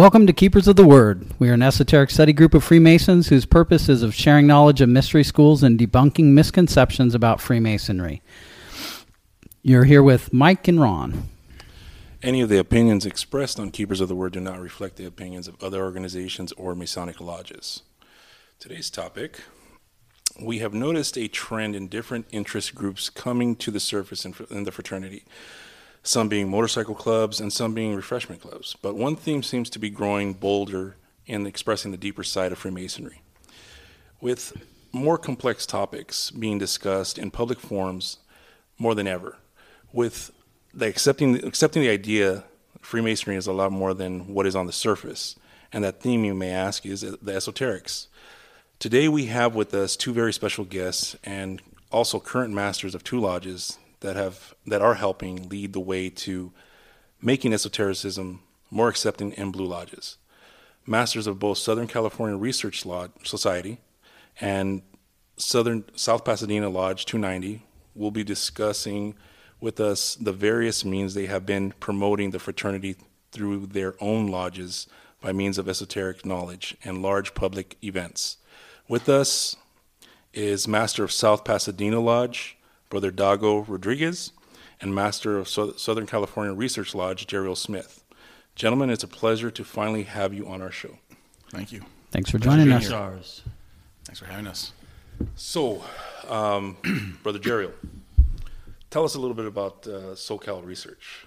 Welcome to Keepers of the Word. We are an esoteric study group of Freemasons whose purpose is of sharing knowledge of mystery schools and debunking misconceptions about Freemasonry. You're here with Mike and Ron. Any of the opinions expressed on Keepers of the Word do not reflect the opinions of other organizations or Masonic lodges. Today's topic we have noticed a trend in different interest groups coming to the surface in, in the fraternity some being motorcycle clubs and some being refreshment clubs. But one theme seems to be growing bolder in expressing the deeper side of Freemasonry. With more complex topics being discussed in public forums more than ever, with the accepting, accepting the idea Freemasonry is a lot more than what is on the surface. And that theme, you may ask, is the esoterics. Today we have with us two very special guests and also current masters of two lodges that have that are helping lead the way to making esotericism more accepting in Blue Lodges. Masters of both Southern California Research Lodge Society and Southern South Pasadena Lodge 290 will be discussing with us the various means they have been promoting the fraternity through their own lodges by means of esoteric knowledge and large public events. With us is Master of South Pasadena Lodge, Brother Dago Rodriguez, and Master of Southern California Research Lodge, Jeriel Smith. Gentlemen, it's a pleasure to finally have you on our show. Thank you. Thanks for joining us. Ours. Thanks for having us. So, um, Brother Jeriel, tell us a little bit about uh, SoCal Research.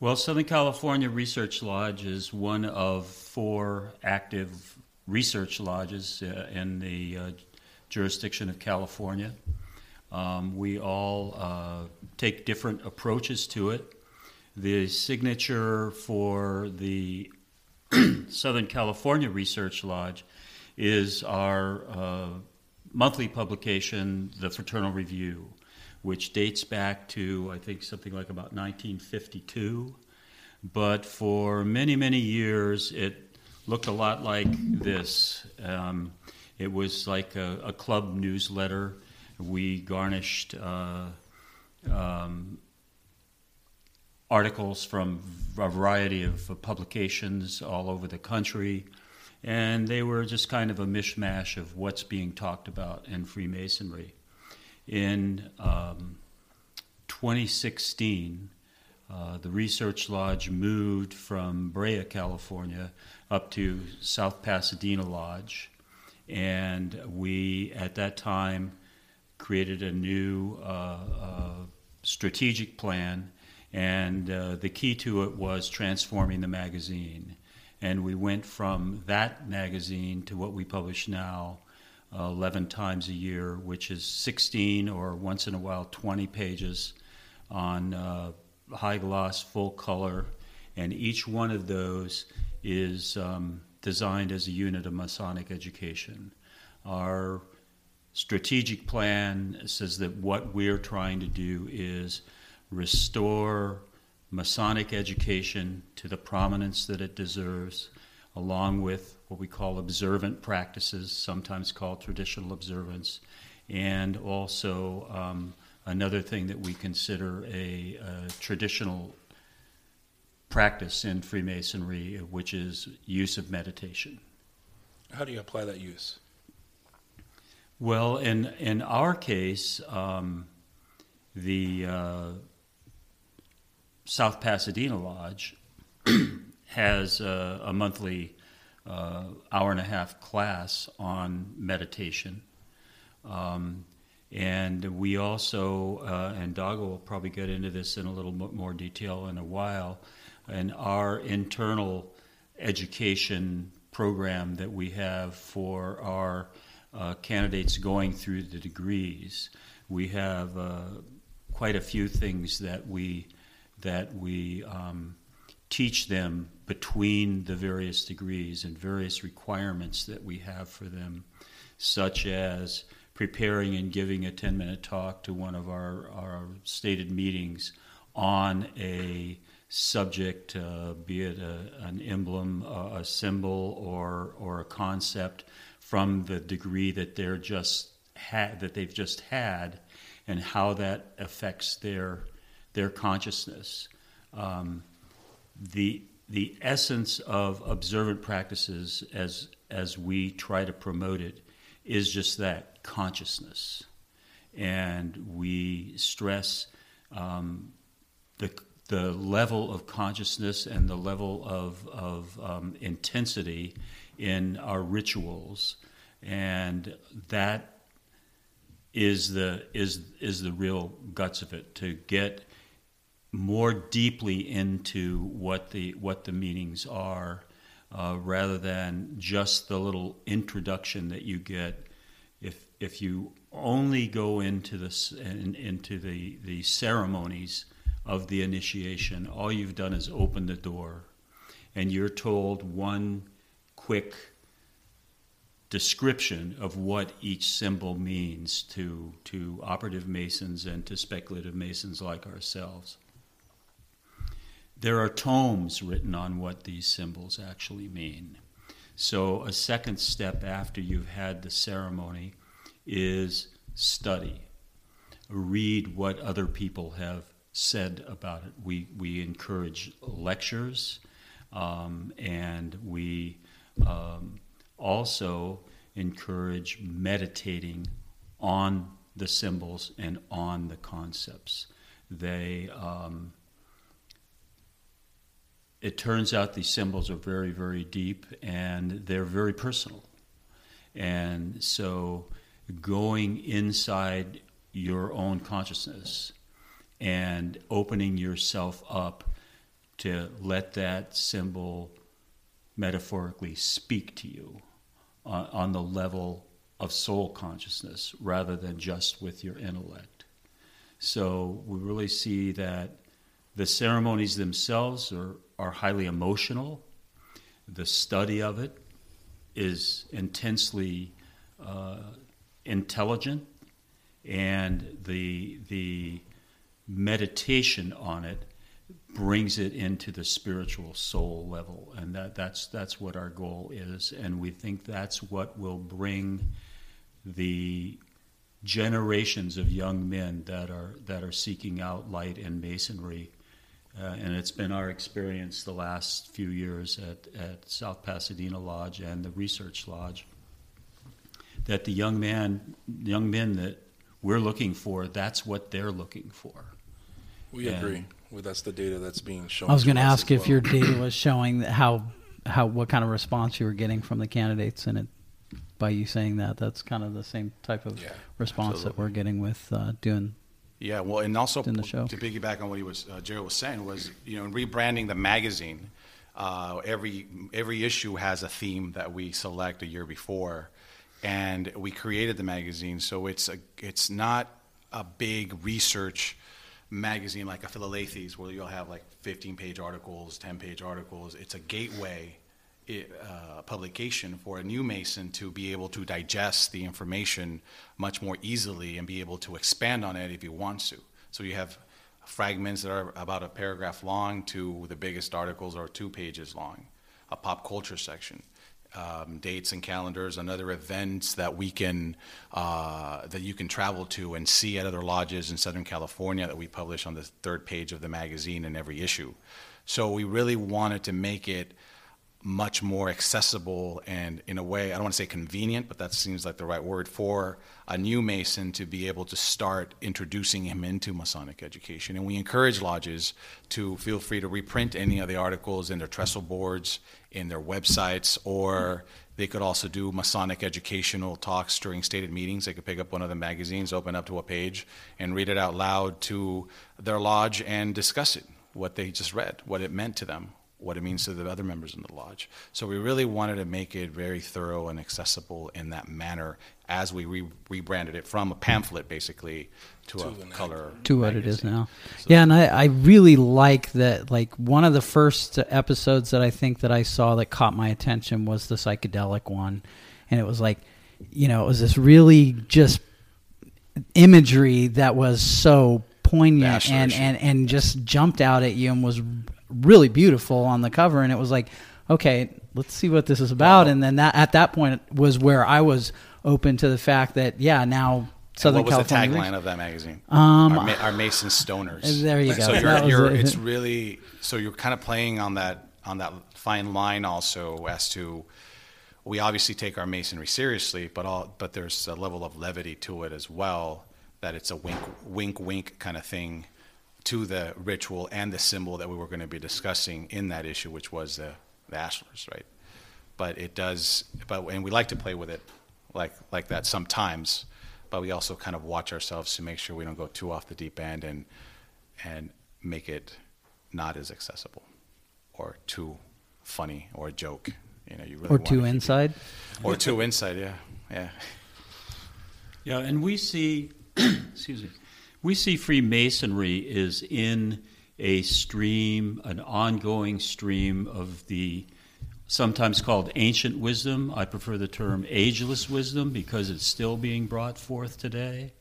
Well, Southern California Research Lodge is one of four active research lodges uh, in the uh, jurisdiction of California. Um, we all uh, take different approaches to it. The signature for the Southern California Research Lodge is our uh, monthly publication, The Fraternal Review, which dates back to, I think, something like about 1952. But for many, many years, it looked a lot like this. Um, it was like a, a club newsletter we garnished uh, um, articles from a variety of publications all over the country, and they were just kind of a mishmash of what's being talked about in Freemasonry. In um, 2016, uh, the Research Lodge moved from Brea, California, up to South Pasadena Lodge, and we at that time created a new uh, uh, strategic plan, and uh, the key to it was transforming the magazine. And we went from that magazine to what we publish now. Uh, 11 times a year, which is 16 or once in a while 20 pages on uh, high gloss, full color, and each one of those is um, designed as a unit of Masonic education. Our strategic plan says that what we're trying to do is restore Masonic education to the prominence that it deserves, along with what we call observant practices, sometimes called traditional observance, and also um, another thing that we consider a, a traditional practice in Freemasonry, which is use of meditation. How do you apply that use? Well, in in our case, um, the uh, South Pasadena Lodge has a, a monthly uh, hour and a half class on meditation. Um, and we also, uh, and Dago will probably get into this in a little more detail in a while, and our internal education program that we have for our uh, candidates going through the degrees. We have uh, quite a few things that we that we um, teach them between the various degrees and various requirements that we have for them, such as preparing and giving a 10 minute talk to one of our, our stated meetings on a subject, uh, be it a, an emblem, a, a symbol, or, or a concept from the degree that they're just that they've just had, and how that affects their their consciousness. Um, the the essence of observant practices as as we try to promote it is just that consciousness and we stress um, the the level of consciousness and the level of, of um, intensity in our rituals and that is the is is the real guts of it to get more deeply into what the what the meanings are, uh, rather than just the little introduction that you get. If if you only go into this in, into the the ceremonies of the initiation, all you've done is open the door, and you're told one quick description of what each symbol means to to operative masons and to speculative masons like ourselves. There are tomes written on what these symbols actually mean. So, a second step after you've had the ceremony is study. Read what other people have said about it. We, we encourage lectures um, and we um, also encourage meditating on the symbols and on the concepts. They um, it turns out these symbols are very, very deep and they're very personal. And so going inside your own consciousness and opening yourself up to let that symbol metaphorically speak to you on, on the level of soul consciousness rather than just with your intellect. So we really see that the ceremonies themselves are are highly emotional. The study of it is intensely uh, intelligent, and the the meditation on it brings it into the spiritual soul level, and that that's that's what our goal is, and we think that's what will bring the generations of young men that are that are seeking out light and masonry uh, and it's been our experience the last few years at, at South Pasadena Lodge and the Research Lodge that the young man, young men that we're looking for, that's what they're looking for. We And- agree. Well, that's the data that's being shown. I was going to ask if well. your data was showing how how what kind of response you were getting from the candidates, and it by you saying that, that's kind of the same type of Yeah, response that we're getting with uh, doing. Yeah, well, and also In the show. to piggyback on what he was, uh, Jerry was saying was, you know, in rebranding the magazine, uh, every every issue has a theme that we select a year before, and we created the magazine, so it's a it's not a big research magazine like a Philalethes where you'll have like 15 page articles, 10 page articles. It's a gateway uh, publication for a new Mason to be able to digest the information much more easily and be able to expand on it if he wants to. So you have fragments that are about a paragraph long to the biggest articles are two pages long, a pop culture section. Um, dates and calendars and other events that we can uh, that you can travel to and see at other lodges in Southern California that we publish on the third page of the magazine in every issue. So we really wanted to make it much more accessible and in a way i don't want to say convenient but that seems like the right word for a new mason to be able to start introducing him into masonic education and we encourage lodges to feel free to reprint any of the articles in their trestle boards in their websites or they could also do masonic educational talks during stated meetings they could pick up one of the magazines open up to a page and read it out loud to their lodge and discuss it what they just read what it meant to them what it means to the other members in the lodge. So we really wanted to make it very thorough and accessible in that manner as we re- rebranded it from a pamphlet basically to, To a color. to what it is magazine. now. Yeah, and I, I really like that. Like one of the first episodes that I think that I saw that caught my attention was the psychedelic one, and it was like, you know, it was this really just imagery that was so poignant and, and and just jumped out at you and was really beautiful on the cover and it was like okay let's see what this is about and then that at that point was where i was open to the fact that yeah now And southern what was california the tagline of that magazine? Um, our, our Mason Stoners. There you go. So you're, you're, it. it's really so you're kind of playing on that on that fine line also as to we obviously take our masonry seriously, but all but there's a level of levity to it as well. That it's a wink, wink, wink kind of thing to the ritual and the symbol that we were going to be discussing in that issue, which was the, the ashlars, right? But it does, but and we like to play with it like like that sometimes, but we also kind of watch ourselves to make sure we don't go too off the deep end and and make it not as accessible or too funny or a joke. You know, you really or too to keep- inside. or too inside. Yeah, yeah. Yeah, and we see, excuse me, we see Freemasonry is in a stream, an ongoing stream of the sometimes called ancient wisdom. I prefer the term ageless wisdom because it's still being brought forth today.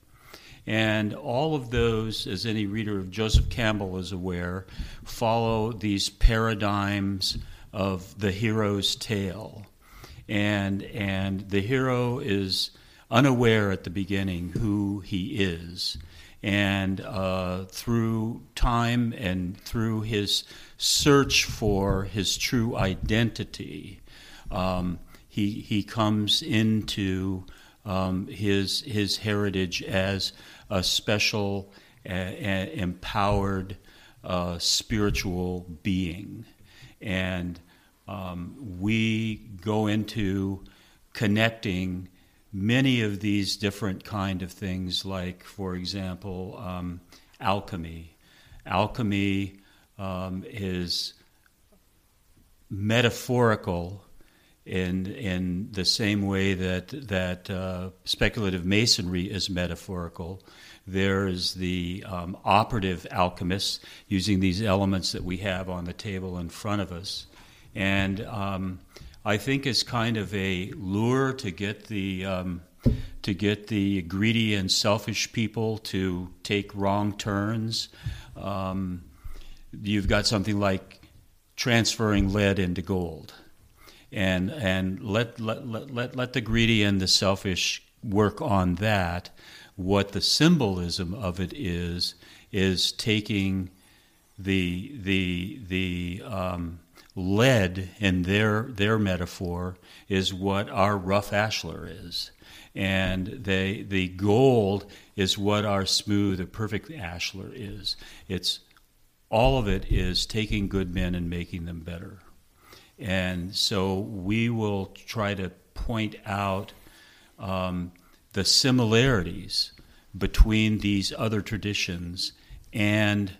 And all of those, as any reader of Joseph Campbell is aware, follow these paradigms of the hero's tale. And, and the hero is unaware at the beginning who he is. And uh, through time and through his search for his true identity, um, he, he comes into um, his, his heritage as a special, empowered, uh, spiritual being. And um, we go into connecting many of these different kind of things, like, for example, um, alchemy. Alchemy um, is metaphorical in in the same way that that uh, speculative masonry is metaphorical. There is the um, operative alchemists using these elements that we have on the table in front of us, and um, I think it's kind of a lure to get the um, to get the greedy and selfish people to take wrong turns. Um, you've got something like transferring lead into gold and and let let, let, let, let the greedy and the selfish work on that. What the symbolism of it is is taking the the the um, lead in their their metaphor is what our rough ashlar is, and they the gold is what our smooth or perfect ashlar is. It's all of it is taking good men and making them better. And so we will try to point out um, the similarities between these other traditions and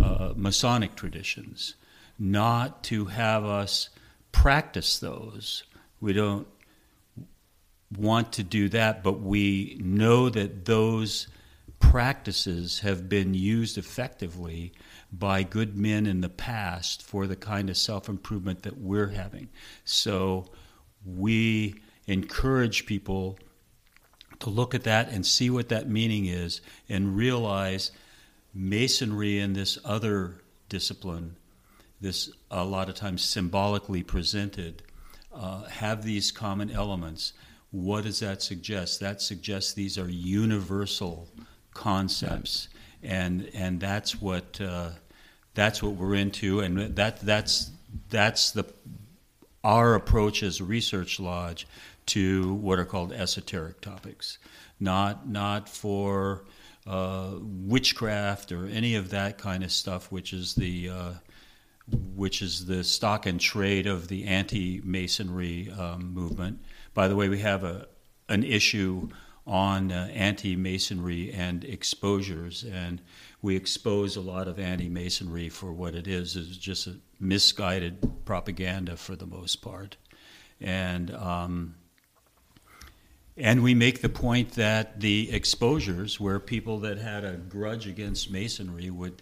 uh, Masonic traditions, not to have us practice those. We don't want to do that, but we know that those practices have been used effectively by good men in the past for the kind of self improvement that we're having. So we encourage people to look at that and see what that meaning is and realize masonry and this other discipline, this a lot of times symbolically presented, uh, have these common elements. What does that suggest? That suggests these are universal concepts, and and that's what uh, that's what we're into, and that that's that's the our approach as a research lodge to what are called esoteric topics, not not for uh, witchcraft or any of that kind of stuff, which is the uh, which is the stock and trade of the anti-masonry um, movement. By the way, we have a an issue on uh, anti-masonry and exposures, and we expose a lot of anti-masonry for what it is. It's just a misguided propaganda for the most part, and um, and we make the point that the exposures, where people that had a grudge against masonry would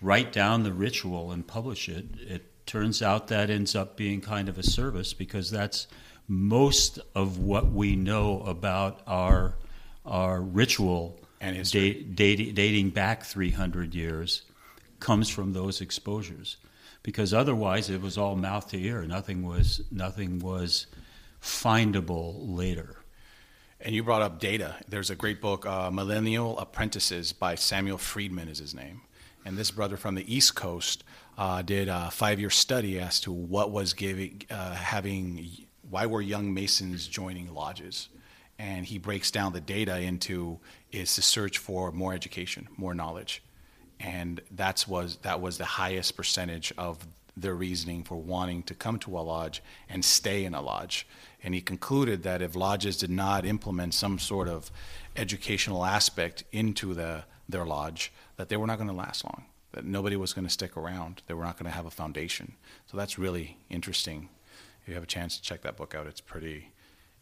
write down the ritual and publish it, it turns out that ends up being kind of a service because that's most of what we know about our our ritual And da- dati- dating back 300 years comes from those exposures because otherwise it was all mouth to ear nothing was nothing was findable later And you brought up data. There's a great book, uh, Millennial Apprentices by Samuel Friedman is his name. And this brother from the East Coast uh, did a five-year study as to what was giving, uh, having, why were young Masons joining lodges, and he breaks down the data into is to search for more education, more knowledge, and that's was that was the highest percentage of their reasoning for wanting to come to a lodge and stay in a lodge. And he concluded that if lodges did not implement some sort of educational aspect into the, their lodge, that they were not going to last long, that nobody was going to stick around, they were not going to have a foundation. So that's really interesting. If you have a chance to check that book out, it's pretty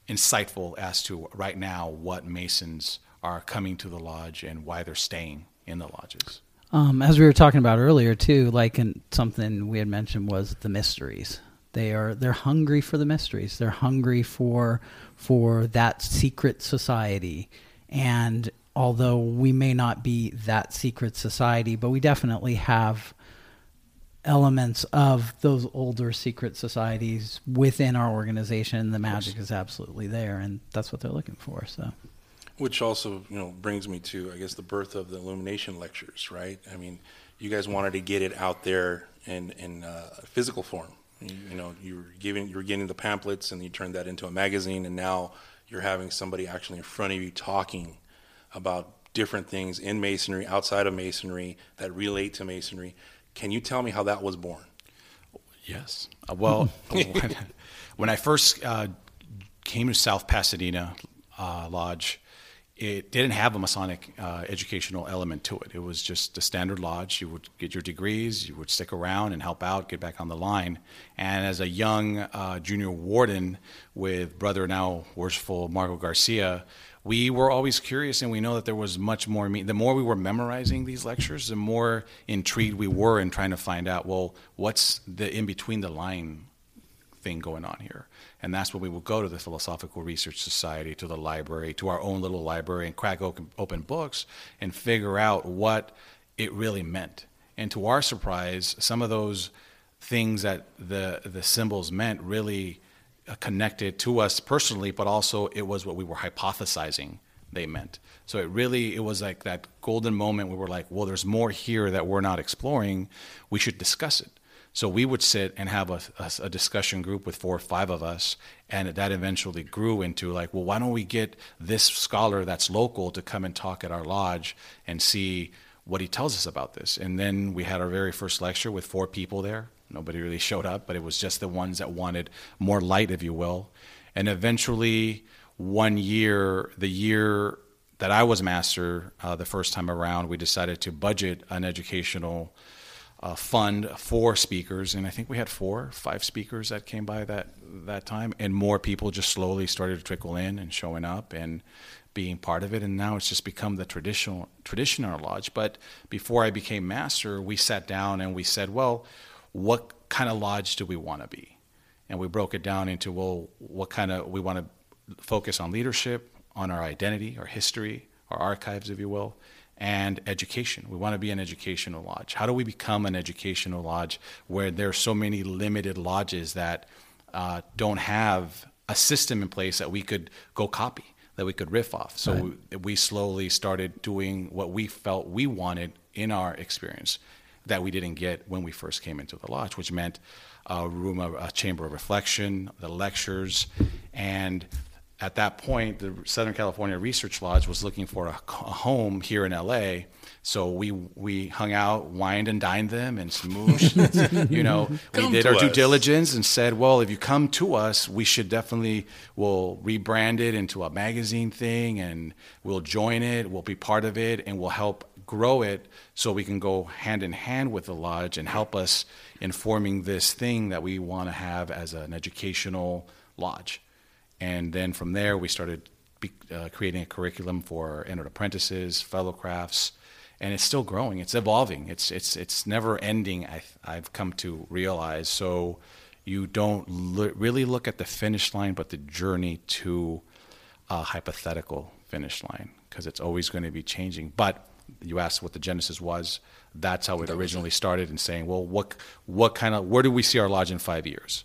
insightful as to right now what Masons are coming to the lodge and why they're staying in the lodges. Um, as we were talking about earlier too, like and something we had mentioned was the mysteries. They are they're hungry for the mysteries. They're hungry for for that secret society. And although we may not be that secret society, but we definitely have elements of those older secret societies within our organization. The magic is absolutely there, and that's what they're looking for. So. Which also, you know, brings me to, I guess, the birth of the illumination lectures, right? I mean, you guys wanted to get it out there in in uh, physical form. You, you, know, you were giving, you were getting the pamphlets, and you turned that into a magazine, and now you're having somebody actually in front of you talking about different things in masonry, outside of masonry, that relate to masonry. Can you tell me how that was born? Yes. Uh, well, when, I first uh, came to South Pasadena uh, Lodge, it didn't have a Masonic uh, educational element to it. It was just a standard lodge. You would get your degrees, you would stick around and help out, get back on the line. And as a young uh, junior warden with brother now worshipful Marco Garcia, we were always curious and we know that there was much more. The more we were memorizing these lectures, the more intrigued we were in trying to find out, well, what's the in between the line thing going on here? And that's when we would go to the Philosophical Research Society, to the library, to our own little library, and crack open, open books and figure out what it really meant. And to our surprise, some of those things that the the symbols meant really connected to us personally, but also it was what we were hypothesizing they meant. So it really it was like that golden moment where we're like, well, there's more here that we're not exploring. We should discuss it. So we would sit and have a, a, a, discussion group with four or five of us, and that eventually grew into like, well, why don't we get this scholar that's local to come and talk at our lodge and see what he tells us about this? And then we had our very first lecture with four people there. Nobody really showed up, but it was just the ones that wanted more light, if you will. And eventually, one year, the year that I was master, uh, the first time around, we decided to budget an educational uh, fund for speakers, and I think we had four, five speakers that came by that that time, and more people just slowly started to trickle in and showing up and being part of it. And now it's just become the traditional tradition in our lodge. But before I became master, we sat down and we said, well, what kind of lodge do we want to be? And we broke it down into well, what kind of we want to focus on leadership, on our identity, our history, our archives, if you will and education. We want to be an educational lodge. How do we become an educational lodge where there are so many limited lodges that uh, don't have a system in place that we could go copy, that we could riff off? So right. we, we slowly started doing what we felt we wanted in our experience that we didn't get when we first came into the lodge, which meant a room, of, a chamber of reflection, the lectures, and at that point, the Southern California Research Lodge was looking for a, a, home here in LA. So we we hung out, wined and dined them, and smooshed. you know, we did our us. due diligence and said, well, if you come to us, we should definitely we'll rebrand it into a magazine thing, and we'll join it, we'll be part of it, and we'll help grow it so we can go hand in hand with the lodge and help us in forming this thing that we want to have as an educational lodge. And then from there, we started be, uh, creating a curriculum for entered apprentices, fellow crafts, and it's still growing. It's evolving. It's it's it's never ending. I, I've come to realize. So you don't really look at the finish line, but the journey to a hypothetical finish line because it's always going to be changing. But you asked what the genesis was. That's how it originally started in saying, well, what what kind of where do we see our lodge in five years?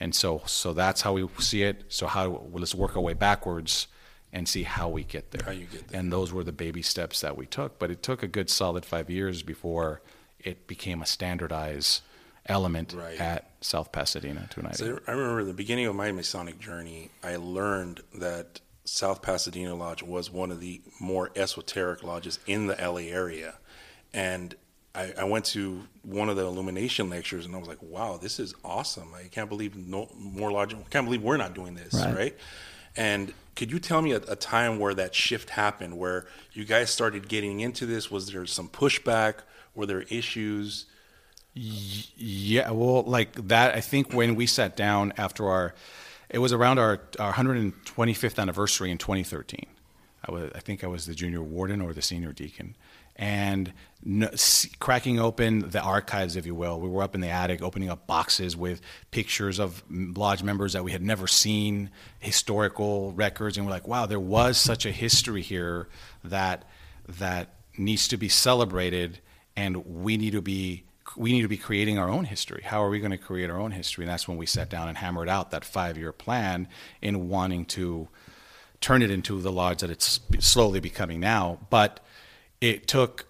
And so, so that's how we see it. So how let's work our way backwards and see how we get there. How you get there. And those were the baby steps that we took. But it took a good solid five years before it became a standardized element Right. at South Pasadena 290. So I remember the beginning of my Masonic journey, I learned that South Pasadena Lodge was one of the more esoteric lodges in the LA area. And I, I went to one of the illumination lectures and I was like, wow, this is awesome. I can't believe no more lodge, I can't believe we're not doing this, Right. right? And could you tell me a, a time where that shift happened, where you guys started getting into this? Was there some pushback? Were there issues? Yeah, well, like that. I think when we sat down after our, it was around our, our 125th anniversary in 2013. I was, I think I was the junior warden or the senior deacon, and cracking open the archives, if you will. We were up in the attic, opening up boxes with pictures of lodge members that we had never seen, historical records, and we're like, wow, there was such a history here that that needs to be celebrated, and we need to be we need to be creating our own history. How are we going to create our own history? And that's when we sat down and hammered out that five year plan in wanting to turn it into the lodge that it's slowly becoming now. But it took,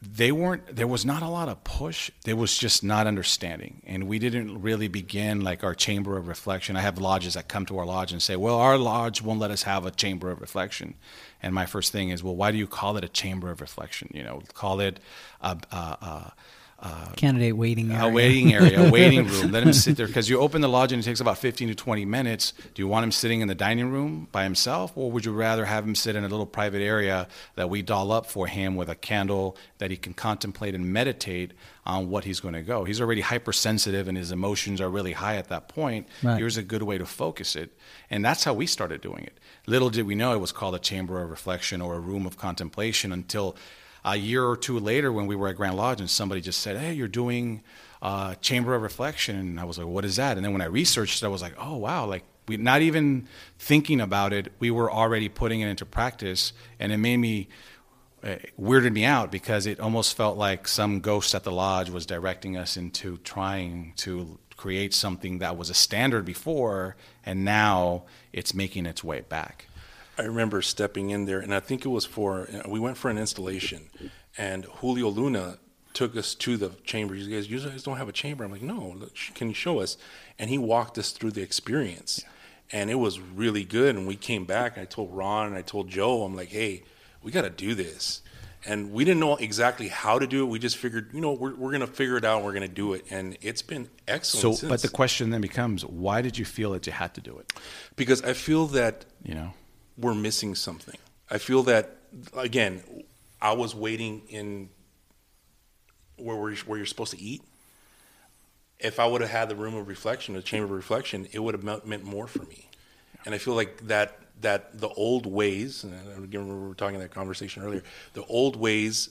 they weren't, there was not a lot of push. There was just not understanding. And we didn't really begin like our chamber of reflection. I have lodges that come to our lodge and say, well, our lodge won't let us have a chamber of reflection. And my first thing is, well, why do you call it a chamber of reflection? You know, call it a, a, a, Candidate waiting area. a waiting area, a waiting room. Let him sit there because you open the lodge and it takes about 15 to 20 minutes. Do you want him sitting in the dining room by himself, or would you rather have him sit in a little private area that we doll up for him with a candle that he can contemplate and meditate on what he's going to go? He's already hypersensitive and his emotions are really high at that point. Right. Here's a good way to focus it. And that's how we started doing it. Little did we know it was called a chamber of reflection or a room of contemplation until a year or two later when we were at Grand Lodge and somebody just said, Hey, you're doing uh, Chamber of Reflection. And I was like, What is that? And then when I researched it, I was like, Oh, wow. Like, we, not even thinking about it, we were already putting it into practice. And it made me, uh, weirded me out because it almost felt like some ghost at the lodge was directing us into trying to create something that was a standard before, and now it's making its way back. I remember stepping in there, and I think it was for we went for an installation, and Julio Luna took us to the chamber. You guys, you guys don't have a chamber. I'm like, no. Can you show us? And he walked us through the experience, and it was really good. And we came back, and I told Ron and I told Joe, I'm like, hey, we got to do this. And we didn't know exactly how to do it. We just figured, you know, we're, we're going to figure it out. and We're going to do it, and it's been excellent. So, but the question then becomes, why did you feel that you had to do it? because I feel that You know, we're missing something. I feel that again, I was waiting in where we're, where you're supposed to eat. If I would have had the room of reflection, the chamber of reflection, it would have meant more for me. And I feel like that that the old ways, and I remember we were talking that conversation earlier. The old ways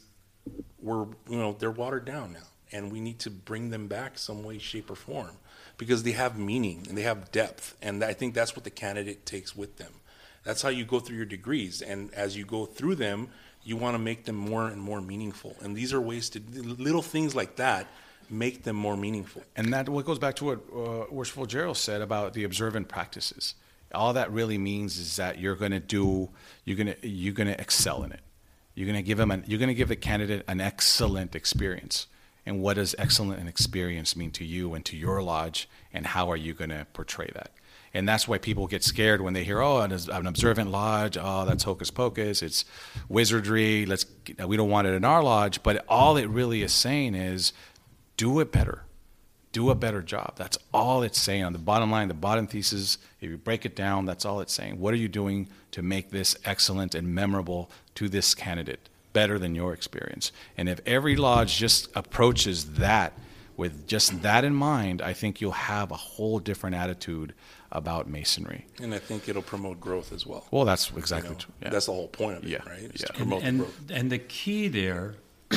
were you know they're watered down now, and we need to bring them back some way, shape, or form because they have meaning and they have depth, and I think that's what the candidate takes with them. That's how you go through your degrees, and as you go through them, you want to make them more and more meaningful. And these are ways to little things like that make them more meaningful. and that what goes back to what uh, Worshipful Jeriel said about the observant practices. All that really means is that you're going to do, you're going to you're going to excel in it. You're going to give them, an, you're going to give the candidate an excellent experience. And what does excellent and experience mean to you and to your lodge, and how are you going to portray that? And that's why people get scared when they hear, "Oh, an, an observant lodge. Oh, that's hocus pocus. It's wizardry. Let's we don't want it in our lodge." But all it really is saying is, do it better do a better job. That's all it's saying. On the bottom line, the bottom thesis, if you break it down, that's all it's saying. What are you doing to make this excellent and memorable to this candidate, better than your experience? And if every lodge just approaches that with just that in mind, I think you'll have a whole different attitude about masonry. And I think it'll promote growth as well. Well, that's You exactly know, true. Yeah. That's the whole point of it, Yeah, right? Is yeah. to And- promote and, growth. and the key there,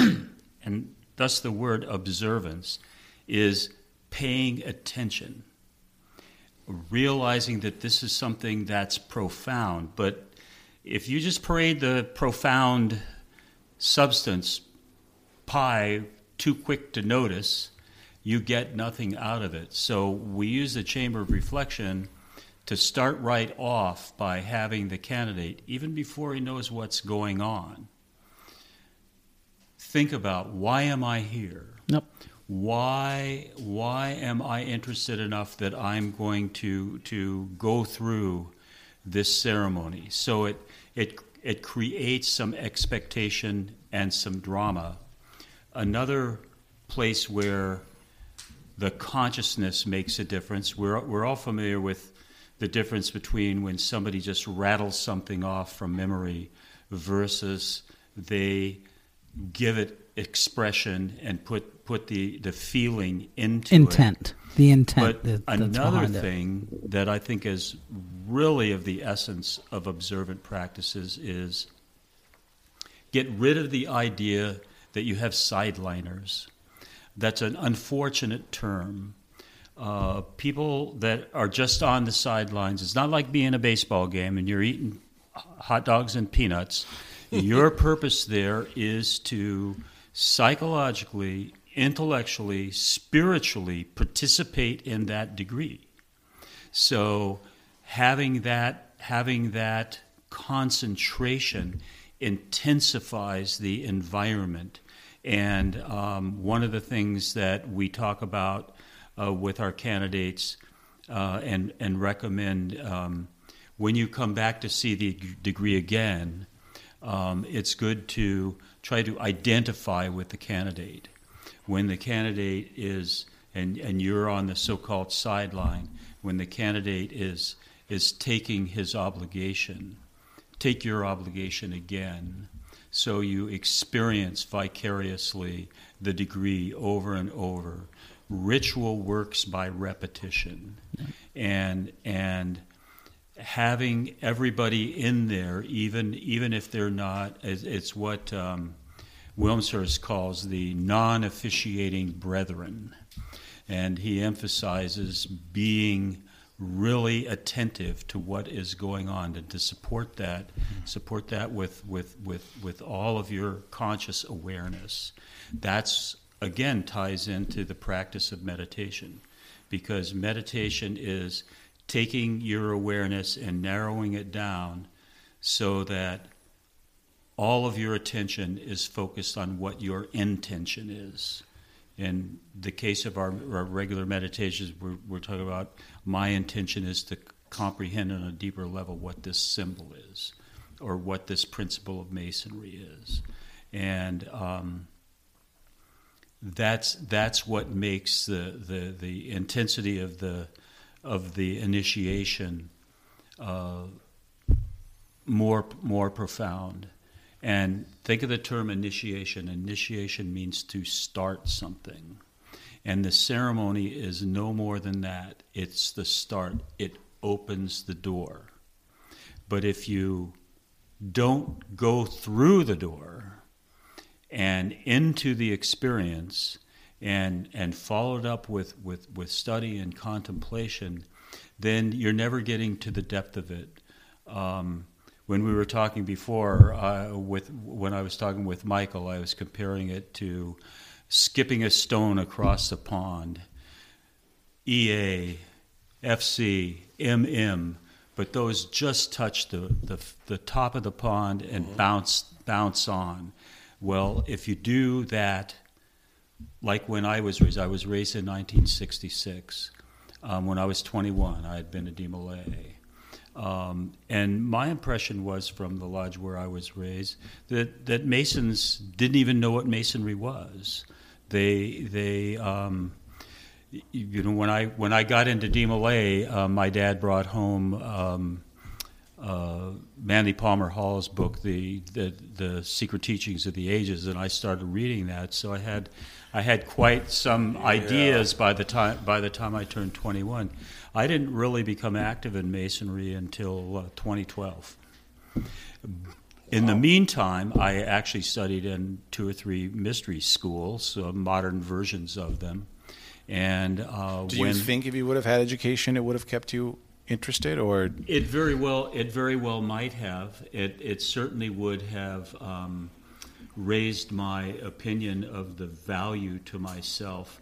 and thus the word observance, is paying attention, realizing that this is something that's profound. But if you just parade the profound substance pie too quick to notice, you get nothing out of it. So we use the chamber of reflection to start right off by having the candidate, even before he knows what's going on, think about why am I here? Yep. Why why am I interested enough that I'm going to to go through this ceremony? So it it it creates some expectation and some drama. Another place where the consciousness makes a difference. We're, we're all familiar with the difference between when somebody just rattles something off from memory versus they give it expression and put, put the, the feeling into Intent. The intent. But that- another behind it. thing that I think is really of the essence of observant practices is get rid of the idea that you have sideliners. That's an unfortunate term. Uh, people that are just on the sidelines, it's not like being a baseball game and you're eating hot dogs and peanuts. Your purpose there is to psychologically, intellectually, spiritually participate in that degree. So having that having that concentration intensifies the environment. And um, one of the things that we talk about uh, with our candidates uh, and and recommend um, when you come back to see the degree again, um, it's good to try to identify with the candidate. When the candidate is and, and you're on the so-called sideline, when the candidate is is taking his obligation, take your obligation again. So you experience vicariously the degree over and over. Ritual works by repetition, and and having everybody in there, even even if they're not, it's what um, Wilmshurst calls the non-officiating brethren, and he emphasizes being really attentive to what is going on and to support that support that with with with with all of your conscious awareness. That's again ties into the practice of meditation because meditation is taking your awareness and narrowing it down so that all of your attention is focused on what your intention is in the case of our, our regular meditations, we're, we're talking about my intention is to comprehend on a deeper level what this symbol is or what this principle of masonry is. And um, that's, that's what makes the, the, the intensity of the, of the initiation uh, more, more profound. And think of the term initiation. Initiation means to start something. And the ceremony is no more than that. It's the start, it opens the door. But if you don't go through the door and into the experience and, and follow it up with, with, with study and contemplation, then you're never getting to the depth of it. Um, when we were talking before, uh, with when I was talking with Michael, I was comparing it to skipping a stone across the pond. EA, FC, MM, but those just touch the, the, the top of the pond and Mm-hmm. bounce bounce on. Well, if you do that, like when I was raised, I was raised in 1966. Um, when I was 21, I had been to Demolay. Um, and my impression was from the lodge where I was raised that, that Masons didn't even know what Masonry was. They, they um, you know, when I, when I got into Demolay, uh, my dad brought home um, uh, Manly Palmer Hall's book, the, the, the Secret Teachings of the Ages, and I started reading that. So I had, I had quite some ideas by the time, by the time I turned 21. I didn't really become active in masonry until uh, 2012. In the meantime, I actually studied in two or three mystery schools, uh, modern versions of them. And uh, Do when you think if you would have had education, it would have kept you interested, or it very well, it very well might have. It, it certainly would have um, raised my opinion of the value to myself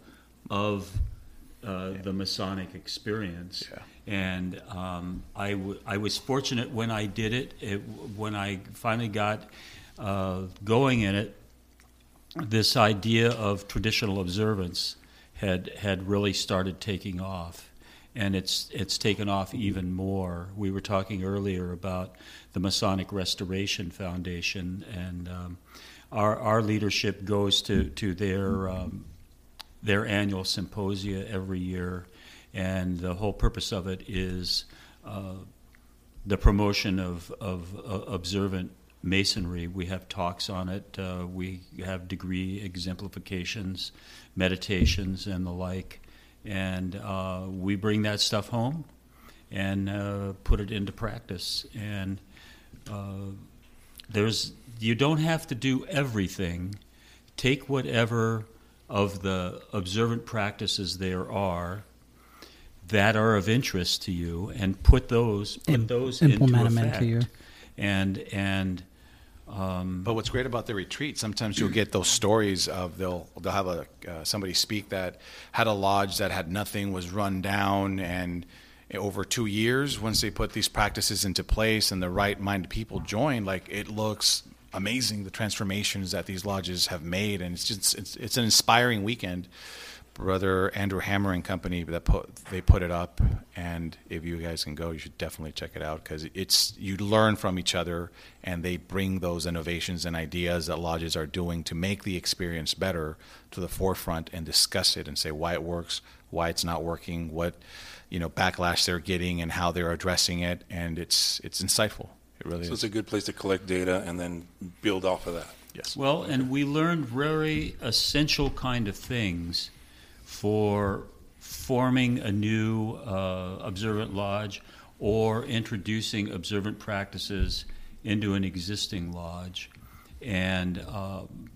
of uh, the Masonic experience. Yeah. And um, I, w- I was fortunate when I did it. it when I finally got uh, going in it, this idea of traditional observance had had really started taking off, and it's it's taken off even more. We were talking earlier about the Masonic Restoration Foundation, and um, our our leadership goes to to their um, their annual symposia every year, and the whole purpose of it is uh, the promotion of of uh, observant masonry. We have talks on it. Uh, we have degree exemplifications, meditations, and the like. And uh, we bring that stuff home and uh, put it into practice. And uh, there's you don't have to do everything. Take whatever of the observant practices there are that are of interest to you and put those put Im- those implement into them effect. into your- and and um, But what's great about the retreat, sometimes you'll get those stories of they'll they'll have a uh, somebody speak that had a lodge that had nothing, was run down, and over two years, once they put these practices into place and the right-minded people join, like it looks amazing the transformations that these lodges have made, and it's just it's, it's an inspiring weekend. Brother Andrew Hammer and company that put they put it up, and if you guys can go, you should definitely check it out because it's you learn from each other, and they bring those innovations and ideas that lodges are doing to make the experience better to the forefront and discuss it and say why it works, why it's not working, what you know backlash they're getting, and how they're addressing it, and it's it's insightful. It really So is. it's a good place to collect data and then build off of that. yes. Well, and we learned very essential kind of things for forming a new uh, observant lodge or introducing observant practices into an existing lodge. And um,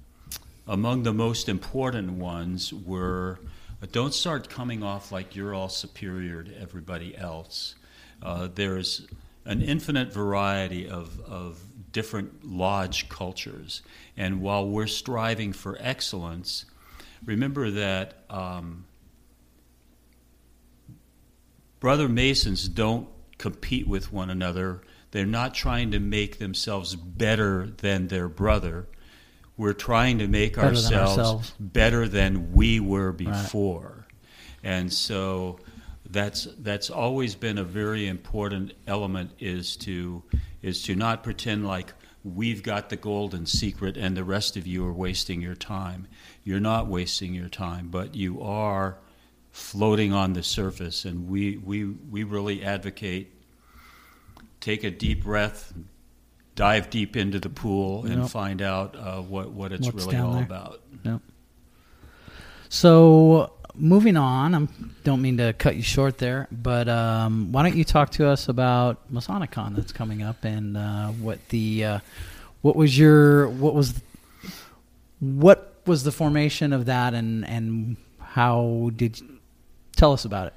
among the most important ones were uh, don't start coming off like you're all superior to everybody else. Uh, there's an infinite variety of, of different lodge cultures. And while we're striving for excellence, remember that um, brother Masons don't compete with one another. They're not trying to make themselves better than their brother. We're trying to make Better ourselves, ourselves. better than we were before. And so that's that's always been a very important element is to is to not pretend like we've got the golden secret and the rest of you are wasting your time. You're not wasting your time, but you are floating on the surface and we we, we really advocate take a deep breath dive deep into the pool and Yep. find out uh, what, what it's What's really all there. about. Yep. So moving on, I don't mean to cut you short there, but um, why don't you talk to us about Masonicon that's coming up and uh, what the uh, what was your what was what was the formation of that and and how did you, tell us about it?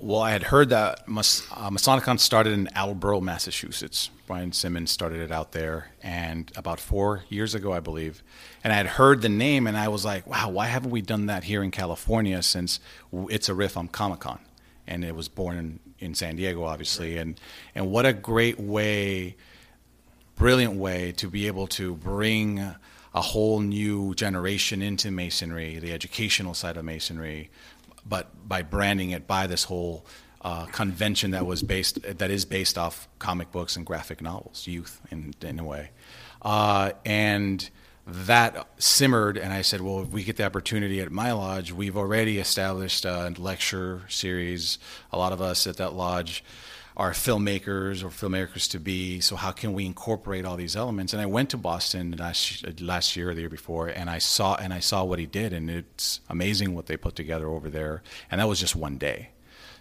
Well, I had heard that Mas- uh, Masonicon started in Attleboro, Massachusetts. Brian Simmons started it out there, and about four years ago, I believe. And I had heard the name, and I was like, "Wow, why haven't we done that here in California?" Since it's a riff on Comic Con, and it was born in, in San Diego, obviously. And and what a great way, brilliant way to be able to bring a whole new generation into masonry, the educational side of masonry, but by branding it by this whole uh, convention that was based that is based off comic books and graphic novels, youth in in a way, uh, and that simmered. And I said, well, if we get the opportunity at my lodge, we've already established a lecture series. A lot of us at that lodge are filmmakers or filmmakers to be. So how can we incorporate all these elements? And I went to Boston last last year or the year before, and I saw and I saw what he did, and it's amazing what they put together over there. And that was just one day.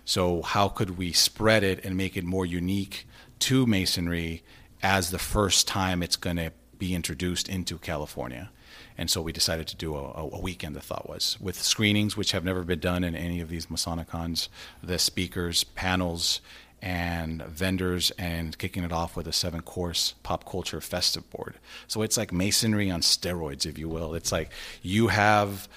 So how could we spread it and make it more unique to masonry as the first time it's going to be introduced into California? And so we decided to do a, a weekend. The thought was with screenings, which have never been done in any of these Masonicons, the speakers, panels, and vendors, and kicking it off with a seven-course pop culture festive board. So it's like masonry on steroids, if you will. It's like you have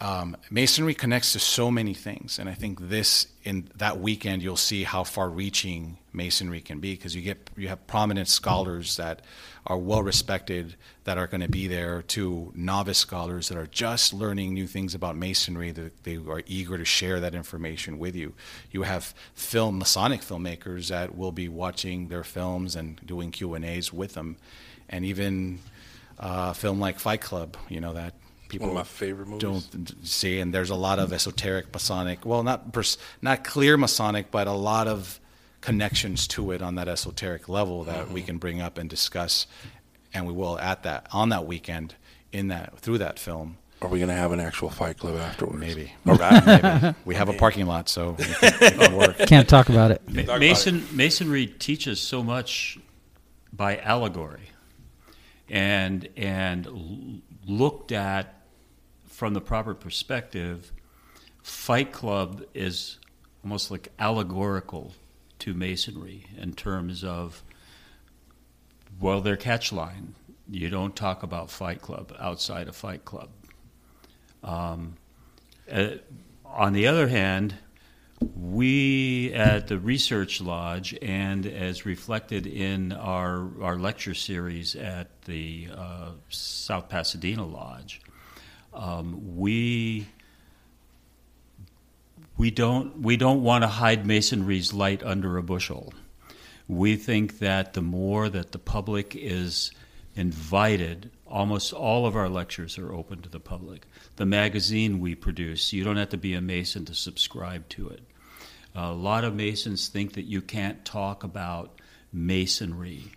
um, masonry connects to so many things, and I think this in that weekend you'll see how far-reaching masonry can be because you get you have prominent scholars that are well respected that are going to be there to novice scholars that are just learning new things about masonry that they are eager to share that information with you. You have film Masonic filmmakers that will be watching their films and doing Q and A's with them, and even uh, film like Fight Club, you know that people One of my favorite movies. don't see, and there's a lot of esoteric Masonic, well, not pers- not clear Masonic, but a lot of connections to it on that esoteric level that Mm-hmm. we can bring up and discuss, and we will at that on that weekend in that through that film. Are we going to have an actual fight club afterwards? Maybe. All right. Maybe. we have a parking lot, so we can, it can work. Can't talk about it. Ma- Talk about Mason, masonry teaches so much by allegory and and looked at from the proper perspective fight club is almost like allegorical to masonry in terms of well their catch line. You don't talk about fight club outside of fight club. Um, uh, on the other hand we at the Research Lodge, and as reflected in our, our lecture series at the uh, South Pasadena Lodge, um, we we don't we don't want to hide masonry's light under a bushel. We think that the more that the public is invited, almost all of our lectures are open to the public. The magazine we produce, you don't have to be a Mason to subscribe to it. A lot of Masons think that you can't talk about Masonry,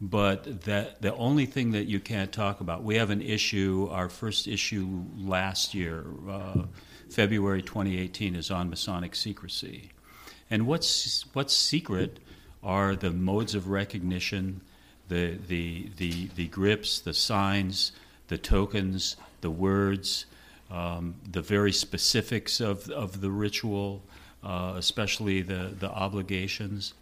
but that the only thing that you can't talk about, we have an issue, our first issue last year, uh, February 2018, is on Masonic secrecy. And what's, what's secret are the modes of recognition, the, the, the, the grips, the signs, the tokens, the words, um, the very specifics of, of the ritual, uh, especially the, the obligations.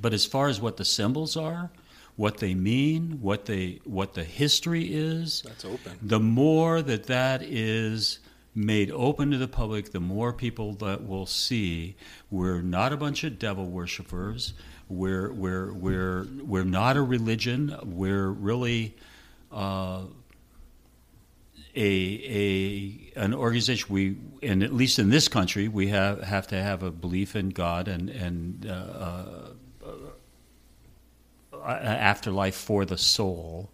But as far as what the symbols are, what they mean, what, they, what the history is, That's open. the more that that is made open to the public, the more people that will see we're not a bunch of devil worshippers. We're, we're, we're, we're not a religion. We're really uh, a, a an organization. We and at least in this country, we have have to have a belief in God and and uh, uh, uh, afterlife for the soul.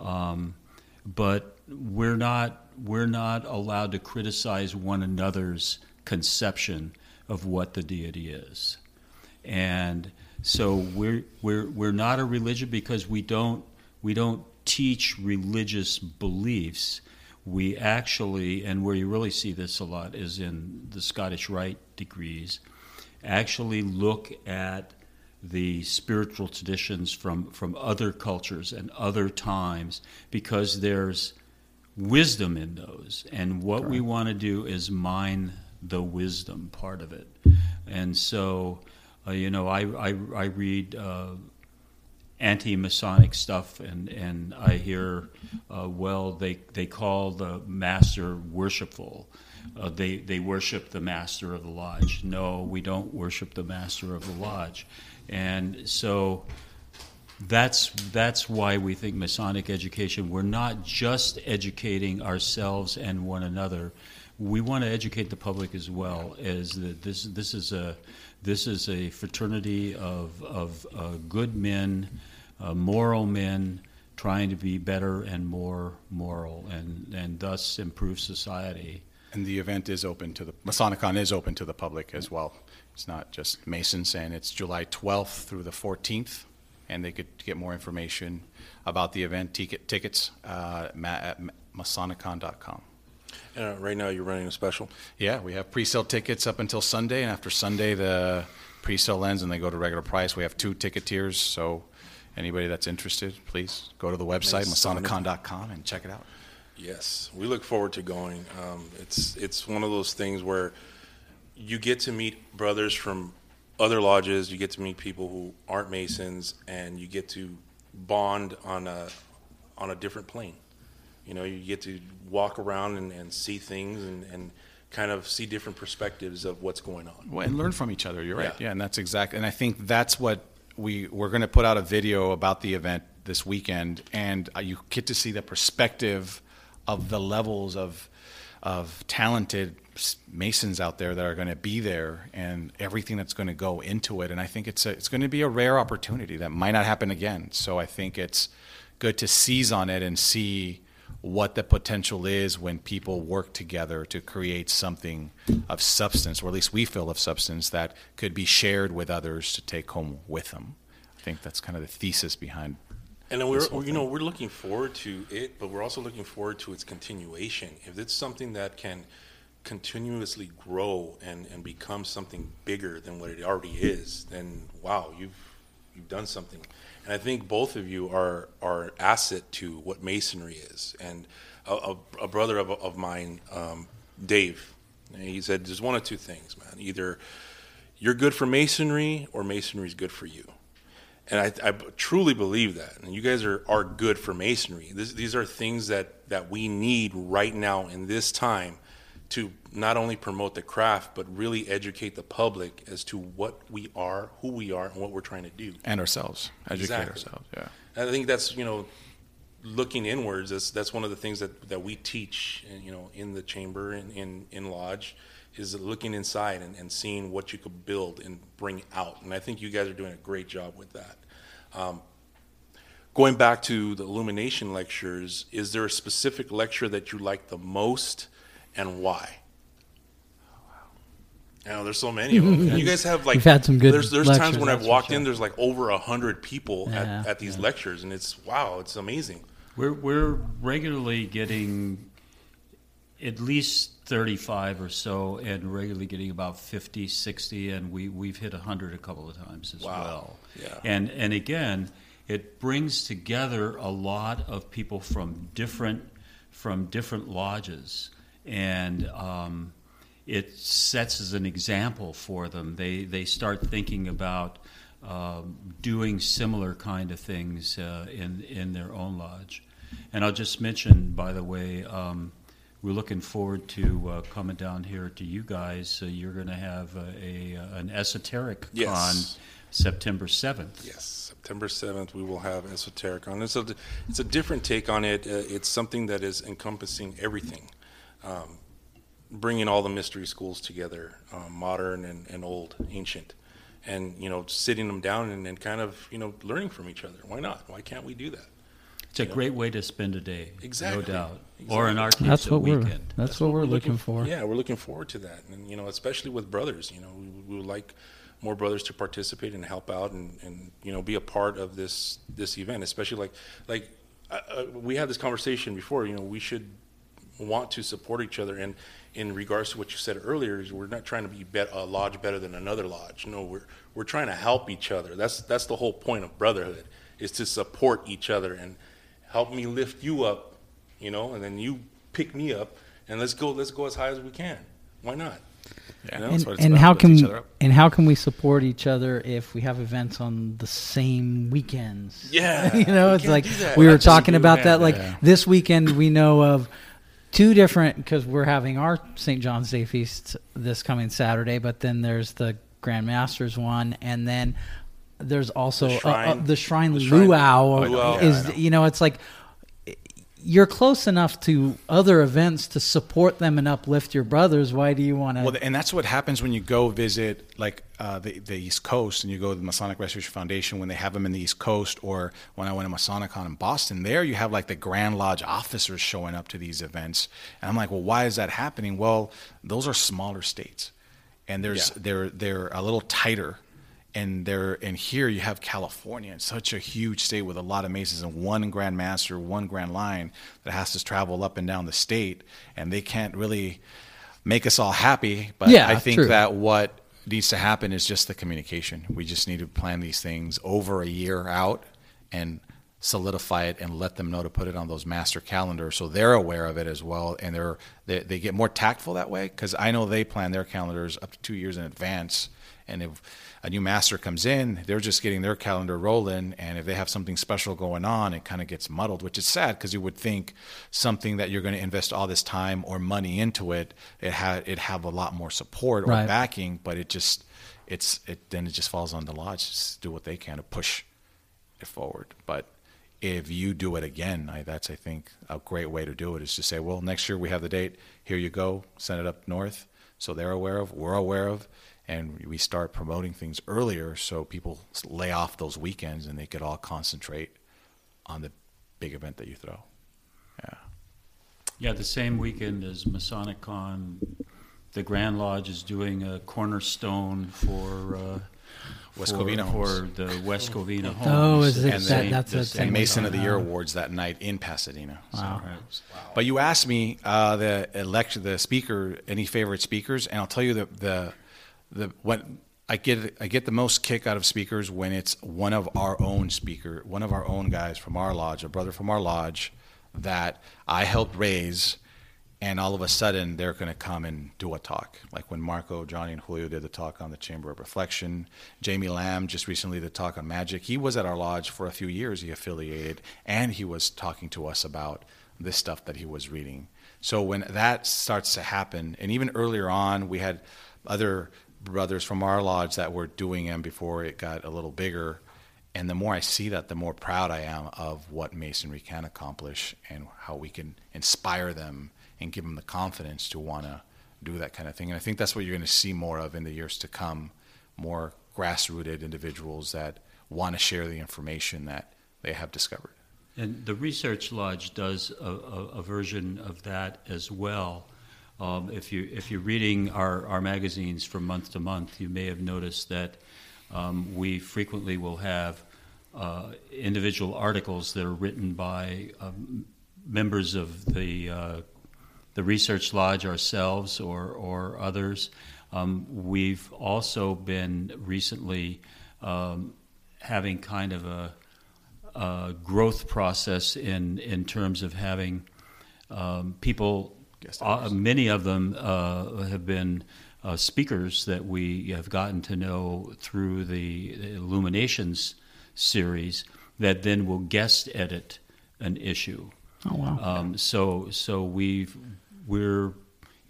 Um, but we're not we're not allowed to criticize one another's conception of what the deity is, and so we're we're we're not a religion because we don't we don't teach religious beliefs. We actually, and where you really see this a lot is in the Scottish Rite degrees, actually look at the spiritual traditions from, from other cultures and other times because there's wisdom in those. And what we want to do is mine the wisdom part of it. And so, uh, you know, I, I, I read uh, anti Masonic stuff and, and I hear, uh, well, they, they call the master worshipful. Uh, they, they worship the master of the lodge. No, we don't worship the master of the lodge. And so that's that's why we think Masonic education. We're not just educating ourselves and one another. We want to educate the public as well. As that this this is a this is a fraternity of of uh, good men, uh, moral men, trying to be better and more moral, and and thus improve society. And the event is open to the Masonicon is open to the public as well. It's not just Masons, and it's July 12th through the 14th. And they could get more information about the event ticket tickets uh, ma- at masonicon.com. Uh, right now, you're running a special. Yeah, we have pre-sale tickets up until Sunday, and after Sunday, the pre-sale ends and they go to regular price. We have two ticket tiers, so anybody that's interested, please go to the website Masonic- masonicon.com and check it out. Yes, we look forward to going. Um, it's it's one of those things where you get to meet brothers from other lodges. You get to meet people who aren't Masons, and you get to bond on a on a different plane. You know, you get to walk around and, and see things and, and kind of see different perspectives of what's going on. Well, and learn from each other. You're right. Yeah. Yeah, and that's exactly. And I think that's what we we're going to put out a video about the event this weekend, and uh, you get to see the perspective of the levels of of talented masons out there that are going to be there, and everything that's going to go into it. And I think it's a, it's going to be a rare opportunity that might not happen again. So I think it's good to seize on it and see what the potential is when people work together to create something of substance, or at least we feel of substance, that could be shared with others to take home with them. I think that's kind of the thesis behind. And then we're, you know, we're looking forward to it, but we're also looking forward to its continuation. If it's something that can continuously grow and, and become something bigger than what it already is, then wow, you've you've done something. And I think both of you are are asset to what masonry is. And a, a, a brother of, of mine, um, Dave, he said, "There's one of two things, man. Either you're good for masonry, or masonry is good for you." and I, I truly believe that. And you guys are, are good for masonry. This, these are things that, that we need right now in this time to not only promote the craft, but really educate the public as to what we are, who we are, and what we're trying to do. And ourselves, educate Exactly. ourselves. Yeah. And I think that's you know, looking inwards. That's that's one of the things that, that we teach, you know, in the chamber and in, in lodge, is looking inside and, and seeing what you could build and bring out. And I think you guys are doing a great job with that. Um, going back to the illumination lectures, is there a specific lecture that you like the most, and why? Oh, I know there's so many of them. And you guys have like We've had some good There's there's times when I've walked sure. in, there's like over a hundred people Yeah, at, at these lectures, and it's wow, it's amazing. We're, we're regularly getting at least 35 or so and regularly getting about 50, 60, and we, we've hit 100 a couple of times as Wow. well. Yeah. And, and again, it brings together a lot of people from different, from different lodges. And um, it sets as an example for them. They, they start thinking about um, doing similar kind of things uh, in, in their own lodge. And I'll just mention, by the way, um, we're looking forward to uh, coming down here to you guys. Uh, you're going to have a, a an esoteric Yes. con September 7th. Yes, September seventh, we will have esoteric on. It's a it's a different take on it. Uh, it's something that is encompassing everything, um, bringing all the mystery schools together, um, modern and, and old, ancient, and you know, sitting them down and, and kind of you know learning from each other. Why not? Why can't we do that? It's a great way to spend a day, Exactly. no doubt. Or in our case, That's a what we're weekend. that's, what, we're looking, for. Yeah, we're looking forward to that, and you know, especially with brothers, you know, we, we would like more brothers to participate and help out, and, and you know, be a part of this this event, especially like like uh, uh, we had this conversation before. You know, we should want to support each other, and in regards to what you said earlier, is we're not trying to be bet- a lodge better than another lodge. No, we're we're trying to help each other. That's that's the whole point of brotherhood is to support each other and help me lift you up, you know, and then you pick me up, and let's go let's go as high as we can. Why not? Yeah, You know? that's And, what it's and about, how can each other up. and how can we support each other if we have events on the same weekends? Yeah, you know, we it's like we were talking do about that, that. Like yeah. this weekend, we know of two different because we're having our St. John's Day feast this coming Saturday, but then there's the Grand Masters one, and then there's also The uh, uh, Shrine- the Shrine the Shrine- Luau. Luau, is I know. you know, it's like you're close enough to other events to support them and uplift your brothers. Why do you want to? Well, and that's what happens when you go visit like uh, the, the East Coast and you go to the Masonic Restoration Foundation when they have them in the East Coast, or when I went to Masonicon in Boston. There, you have like the Grand Lodge officers showing up to these events, and I'm like, well, why is that happening? Well, those are smaller states, and there's Yeah. they're they're a little tighter. And there, and here you have California, it's such a huge state with a lot of masons and one Grand Master, one Grand Line that has to travel up and down the state, and they can't really make us all happy. But Yeah, I think true. that what needs to happen is just the communication. We just need to plan these things over a year out and solidify it and let them know to put it on those master calendars so they're aware of it as well and they're they, they get more tactful that way because i know they plan their calendars up to two years in advance and if a new master comes in they're just getting their calendar rolling and if they have something special going on it kind of gets muddled which is sad because you would think something that you're going to invest all this time or money into it it had it have a lot more support or Right. backing but it just it's it then it just falls on the lodge to do what they can to push it forward. But if you do it again, I, that's I think a great way to do it is to say, well, next year we have the date. Here you go. Send it up north, so they're aware of. We're aware of, and we start promoting things earlier so people lay off those weekends and they could all concentrate on the big event that you throw. Yeah. Yeah, the same weekend as Masonic Con, the Grand Lodge is doing a cornerstone for uh, West for, Covina for Homes. the West Covina Homes. Oh, is it And that, then- that's the the same- And Mason of the Year Oh. awards that night in Pasadena. So- Wow. But you asked me uh, the election, the speaker, any favorite speakers, and I'll tell you the the the I get I get the most kick out of speakers when it's one of our own speaker, one of our own guys from our lodge, a brother from our lodge that I helped raise, and all of a sudden they're going to come and do a talk. Like when Marco, Johnny, and Julio did the talk on the Chamber of Reflection. Jamie Lamb just recently did the talk on magic. He was at our lodge for a few years. He affiliated, and he was talking to us about this stuff that he was reading. So when that starts to happen, and even earlier on, we had other brothers from our lodge that were doing them before it got a little bigger. And the more I see that, the more proud I am of what Masonry can accomplish and how we can inspire them and give them the confidence to want to do that kind of thing. And I think that's what you're going to see more of in the years to come more grassrooted individuals that want to share the information that they have discovered. And the Research Lodge does a, a, a version of that as well. Um, if you if you're reading our, our magazines from month to month, you may have noticed that um, we frequently will have uh, individual articles that are written by um, members of the uh, the Research Lodge ourselves or or others. Um, we've also been recently um, having kind of a uh, growth process in in terms of having people. Uh, many of them uh, have been uh, speakers that we have gotten to know through the Illuminations series that then will guest edit an issue. Oh wow. Um, so so we've we're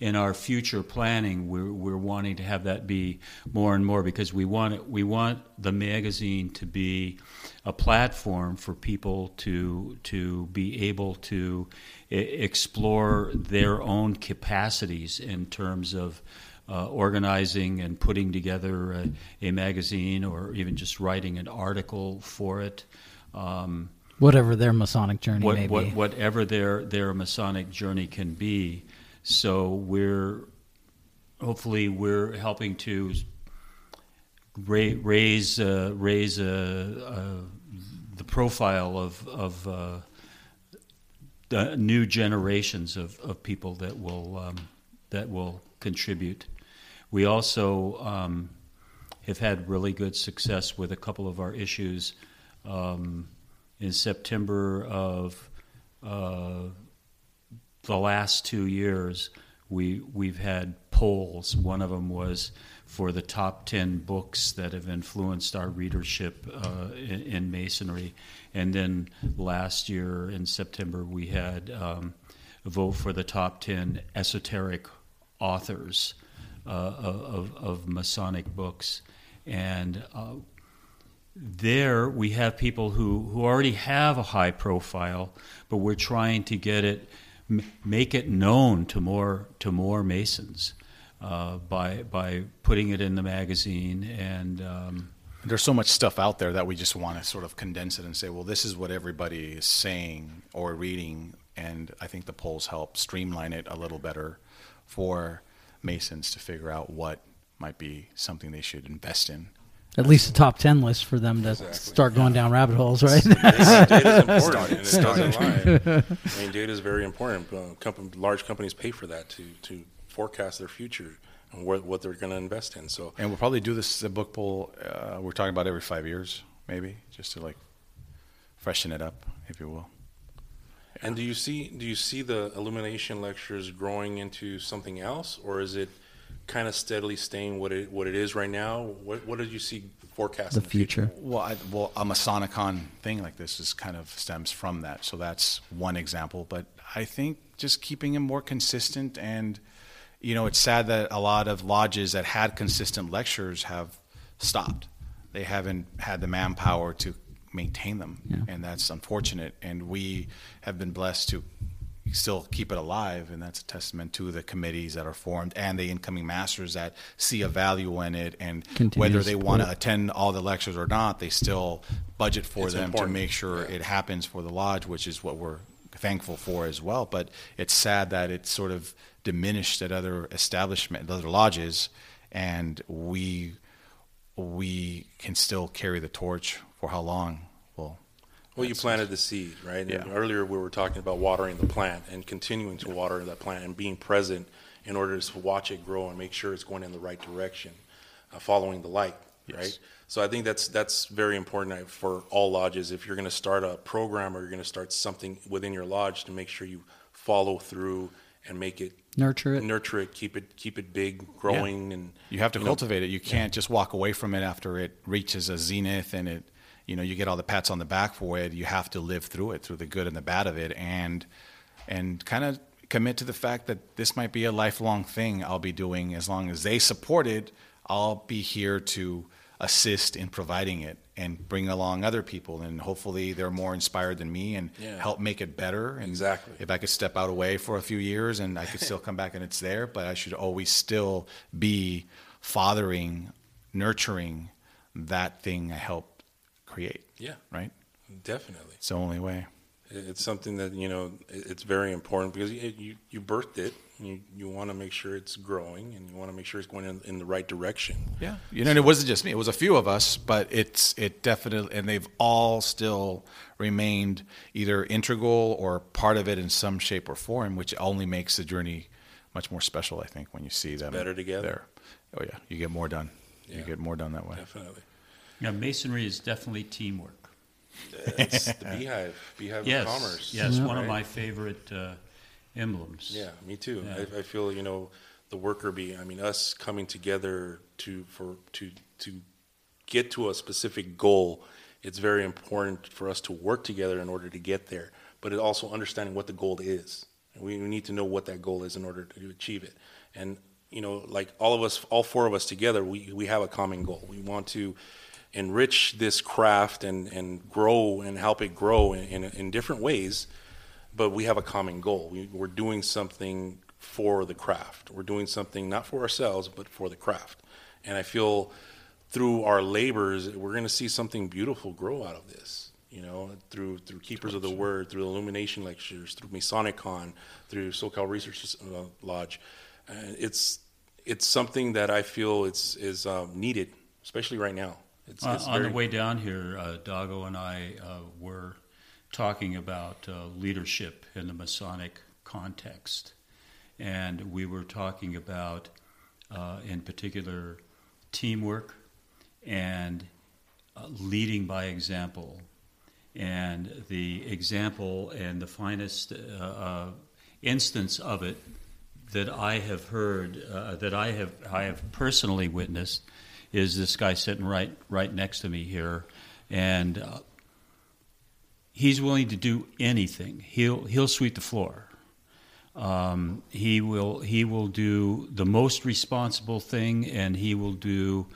in our future planning we're we're wanting to have that be more and more because we want it, we want the magazine to be a platform for people to to be able to explore their own capacities in terms of uh, organizing and putting together a, a magazine or even just writing an article for it. Um, Whatever their Masonic journey what, may what, be. whatever their their Masonic journey can be. So we're hopefully we're helping to ra- raise uh, raise uh, uh, the profile of of uh, the new generations of, of people that will um, that will contribute. We also um, have had really good success with a couple of our issues. Um, in September of uh, the last two years, we we've had polls. One of them was for the top ten books that have influenced our readership uh, in, in Masonry, and then last year in September we had um, a vote for the top ten esoteric authors uh, of, of Masonic books, and. Uh, there we have people who, who already have a high profile, but we're trying to get it, make it known to more to more Masons uh, by by putting it in the magazine and um, There's so much stuff out there that we just want to sort of condense it and say, well, this is what everybody is saying or reading, and I think the polls help streamline it a little better for Masons to figure out what might be something they should invest in. At least a top ten list for them to Exactly. start going down rabbit holes, right? data is important, and it doesn't lie. I mean, data is very important. Uh, company, large companies pay for that to, to forecast their future and what, what they're going to invest in. So, And we'll probably do this the book poll. Uh, we're talking about every five years, maybe, just to like freshen it up, if you will. And do you see do you see the illumination lectures growing into something else, or is it kind of steadily staying what it what it is right now? What what did you see forecast The in future. Well, I, well, a Masonicon thing like this is kind of stems from that. So that's one example. But I think just keeping it more consistent, and you know, it's sad that a lot of lodges that had consistent lectures have stopped. They haven't had the manpower to maintain them, Yeah. and that's unfortunate. And we have been blessed to still keep it alive, and that's a testament to the committees that are formed and the incoming masters that see a value in it, and Continue whether they want to attend all the lectures or not, they still budget for It's them important. to make sure Yeah. it happens for the lodge, which is what we're thankful for as well. But it's sad that it's sort of diminished at other establishment, other lodges, and we we can still carry the torch for how long? Well, Well, you planted the seed, right? And Yeah. Earlier, we were talking about watering the plant and continuing to water that plant and being present in order to watch it grow and make sure it's going in the right direction, uh, following the light, Yes. right? So I think that's that's very important uh, for all lodges. If you're going to start a program or you're going to start something within your lodge, to make sure you follow through and make it Nurture it. nurture it, keep it keep it big, growing, and You have to know, cultivate it. You can't just walk away from it after it reaches a zenith and it, you know, you get all the pats on the back for it. You have to live through it, through the good and the bad of it, and and kind of commit to the fact that this might be a lifelong thing I'll be doing as long as they support it. I'll be here to assist in providing it and bring along other people, and hopefully they're more inspired than me and Yeah. help make it better. And Exactly. If I could step out away for a few years and I could still come back and it's there, but I should always still be fathering, nurturing that thing I helped create. Yeah. Right? definitely. It's the only way. It's something that you know it's very important because you you, you birthed it. You you want to make sure it's growing and you want to make sure it's going in, in the right direction. Yeah. You know, and it wasn't just me. It was a few of us, but it's it definitely and they've all still remained either integral or part of it in some shape or form, which only makes the journey much more special, I think, when you see them Better together. there. Oh yeah. You get more done. You get more done that way. Definitely, Yeah, masonry is definitely teamwork. it's the beehive, beehive Yes, of commerce. yes, one of my favorite uh, emblems. Yeah, me too. Yeah. I, I feel you know the worker bee. I mean, us coming together to for to to get to a specific goal. It's very important for us to work together in order to get there. But it also understanding what the goal is. We we need to know what that goal is in order to achieve it. And you know, like all of us, all four of us together, we we have a common goal. We want to enrich this craft and and grow and help it grow in in, in different ways but we have a common goal. We, we're doing something for the craft. We're doing something not for ourselves, but for the craft. And I feel through our labors, we're going to see something beautiful grow out of this. You know, through through Keepers of the Word, through Illumination lectures, through Masonicon, through SoCal Research uh, Lodge. Uh, it's it's something that I feel it's is um, needed, especially right now. It's, Uh, it's on the way down here, uh, Dago and I uh, were talking about uh, leadership in the Masonic context. And we were talking about, uh, in particular, teamwork and uh, leading by example. And the example and the finest uh, uh, instance of it that I have heard, uh, that I have, I have personally witnessed, is this guy sitting right, right next to me here, and uh, he's willing to do anything. He'll, he'll sweep the floor. Um, he will, he will do the most responsible thing, and he will do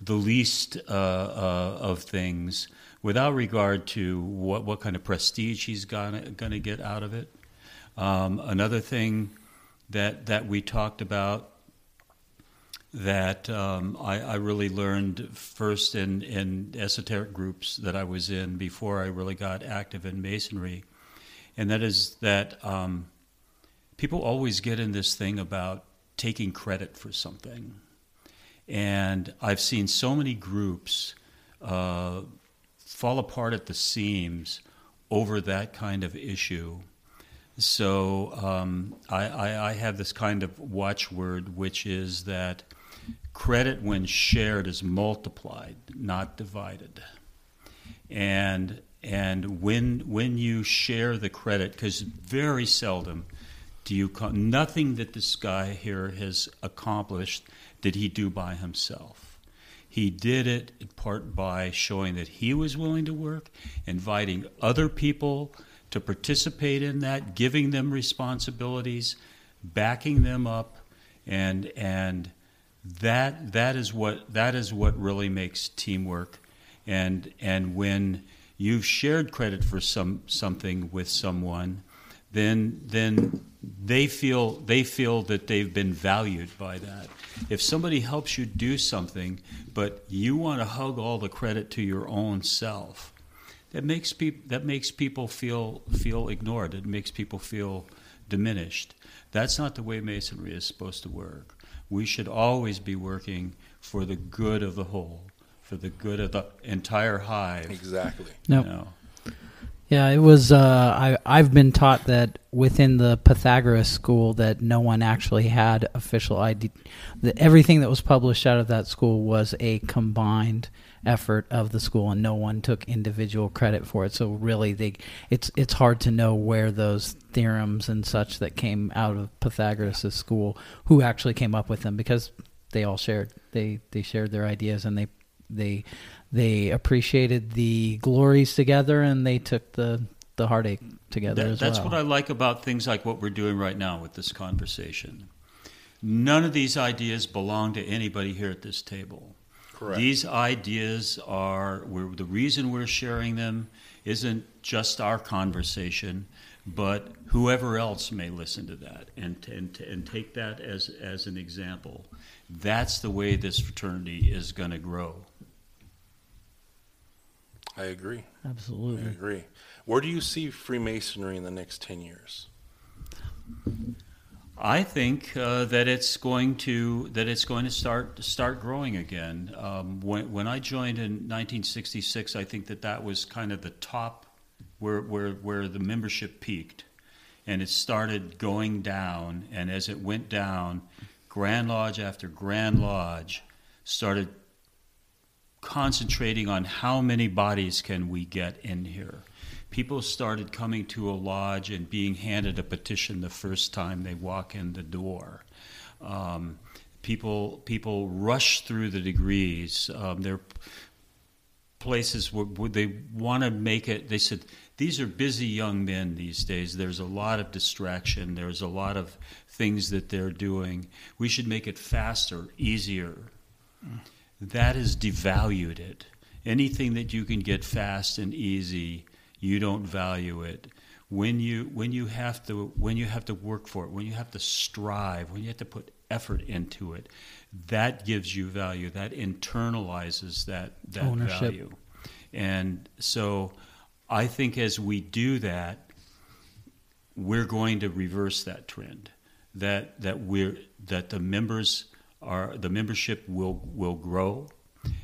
the least uh, uh, of things without regard to what, what kind of prestige he's gonna, gonna get out of it. Um, another thing that that we talked about that um, I, I really learned first in, in esoteric groups that I was in before I really got active in masonry, and that is that um, people always get in this thing about taking credit for something, and I've seen so many groups uh, fall apart at the seams over that kind of issue. So um, I, I, I have this kind of watchword, which is that credit, when shared, is multiplied, not divided. And and when when you share the credit, because very seldom do you nothing that this guy here has accomplished did he do by himself. He did it in part by showing that he was willing to work, inviting other people to participate in that, giving them responsibilities, backing them up, and and that that is what that is what really makes teamwork. And and when you've shared credit for some something with someone, then then they feel they feel that they've been valued by that. If somebody helps you do something, but you want to hug all the credit to your own self, that makes people that makes people feel feel ignored. It makes people feel diminished. That's not the way masonry is supposed to work. We should always be working for the good of the whole, for the good of the entire hive. Exactly. No. You know. Yeah, it was. Uh, I I've been taught that within the Pythagoras school that no one actually had official ID. That everything that was published out of that school was a combined effort of the school, and no one took individual credit for it. So really, they it's it's hard to know where those theorems and such that came out of Pythagoras' school who actually came up with them because they all shared they they shared their ideas and they they they appreciated the glories together and they took the the heartache together That- that's well. what I like about things like what we're doing right now with this conversation. None of these ideas belong to anybody here at this table. Correct. These ideas are we're, the reason we're sharing them isn't just our conversation, but whoever else may listen to that and and, and take that as as an example. That's the way this fraternity is going to grow. I agree. Absolutely. I agree. Where do you see Freemasonry in the next 10 years? I think uh, that it's going to that it's going to start start growing again. Um, when when I joined in 1966, I think that that was kind of the top where where where the membership peaked, and it started going down. And as it went down, Grand Lodge after Grand Lodge started concentrating on how many bodies can we get in here. People started coming to a lodge and being handed a petition the first time they walk in the door. Um, people people rush through the degrees. Um, they're places where, where they want to make it. They said these are busy young men these days. There's a lot of distraction. There's a lot of things that they're doing. We should make it faster, easier. That has devalued it. Anything that you can get fast and easy, you don't value it. When you when you have to when you have to work for it, when you have to strive, when you have to put effort into it, that gives you value. That internalizes that that Ownership. value. And so I think as we do that, we're going to reverse that trend. That that we're that the members are the membership will will grow,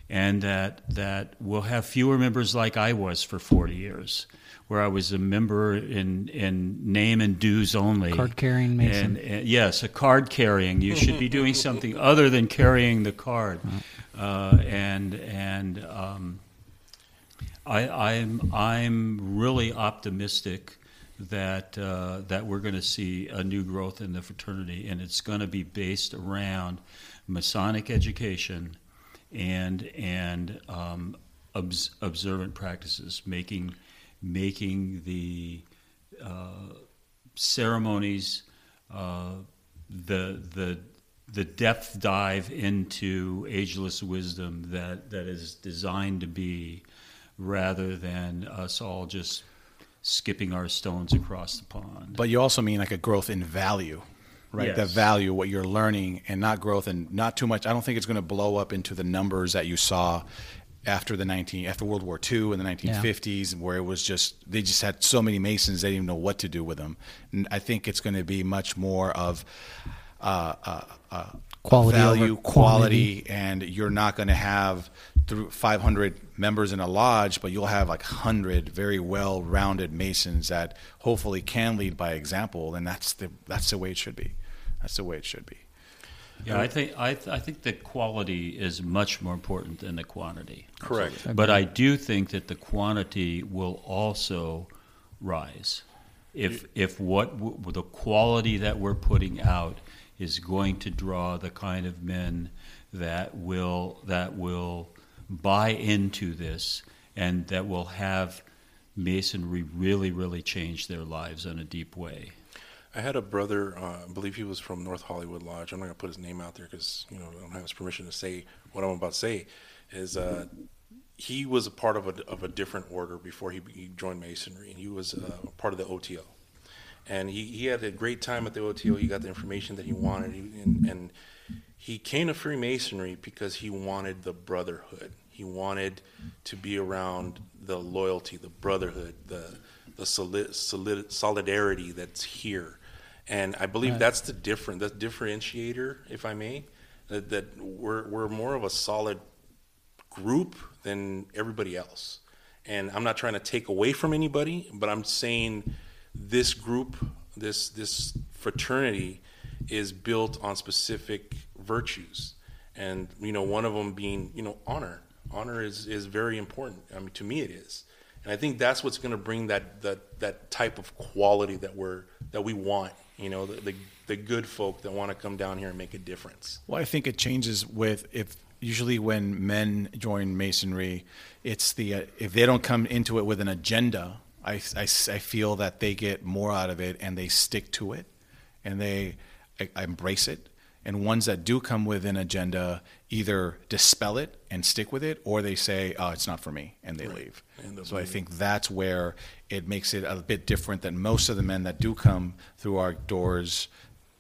and that that we'll have fewer members like I was for forty years, where I was a member in in name and dues only. Card carrying Mason. And, and- yes, a card carrying. You should be doing something other than carrying the card, uh, and and. Um, I, I'm I'm really optimistic that uh, that we're going to see a new growth in the fraternity, and it's going to be based around Masonic education and and um, obs- observant practices, making making the uh, ceremonies uh, the the the depth dive into ageless wisdom that, that is designed to be rather than us all just skipping our stones across the pond. But you also mean like a growth in value, right? The value, what you're learning, and not growth and not too much. I don't think it's going to blow up into the numbers that you saw after the 19 after World War II in the 1950s, where it was just they just had so many Masons they didn't even know what to do with them. And I think it's going to be much more of uh, uh, uh, Quality value, quality, and you're not going to have through 500 members in a lodge, but you'll have like 100 very well-rounded Masons that hopefully can lead by example, and that's the that's the way it should be. That's the way it should be. Yeah, I think I, th- I think the quality is much more important than the quantity. Correct. But I do think that the quantity will also rise. If if what w- the quality that we're putting out is going to draw the kind of men that will that will buy into this and that will have masonry really really change their lives in a deep way. I had a brother, uh, I believe he was from North Hollywood Lodge. I'm not going to put his name out there because, you know, I don't have his permission to say what I'm about to say. Is uh, he was a part of a, of a different order before he, he joined Masonry. And he was uh, part of the OTO. And he, he had a great time at the OTO. He got the information that he wanted. He, and, and he came to Freemasonry because he wanted the brotherhood. He wanted to be around the loyalty, the brotherhood, the, the solid, solid, solidarity that's here and I believe Right. that's the different, the differentiator, if I may, that, that we're we're more of a solid group than everybody else. And I'm not trying to take away from anybody, but I'm saying this group, this this fraternity, is built on specific virtues, and you know one of them being you know honor. Honor is is very important. I mean, to me, it is. And I think that's what's going to bring that, that that type of quality that we're that we want. You know, the, the the good folk that want to come down here and make a difference. Well, I think it changes with if usually when men join masonry, it's the uh, if they don't come into it with an agenda, I, I, I feel that they get more out of it and they stick to it, and they I, I embrace it. And ones that do come with an agenda either dispel it and stick with it, or they say, "Oh, it's not for me," and they leave. And So I think that's where it makes it a bit different than most of the men that do come through our doors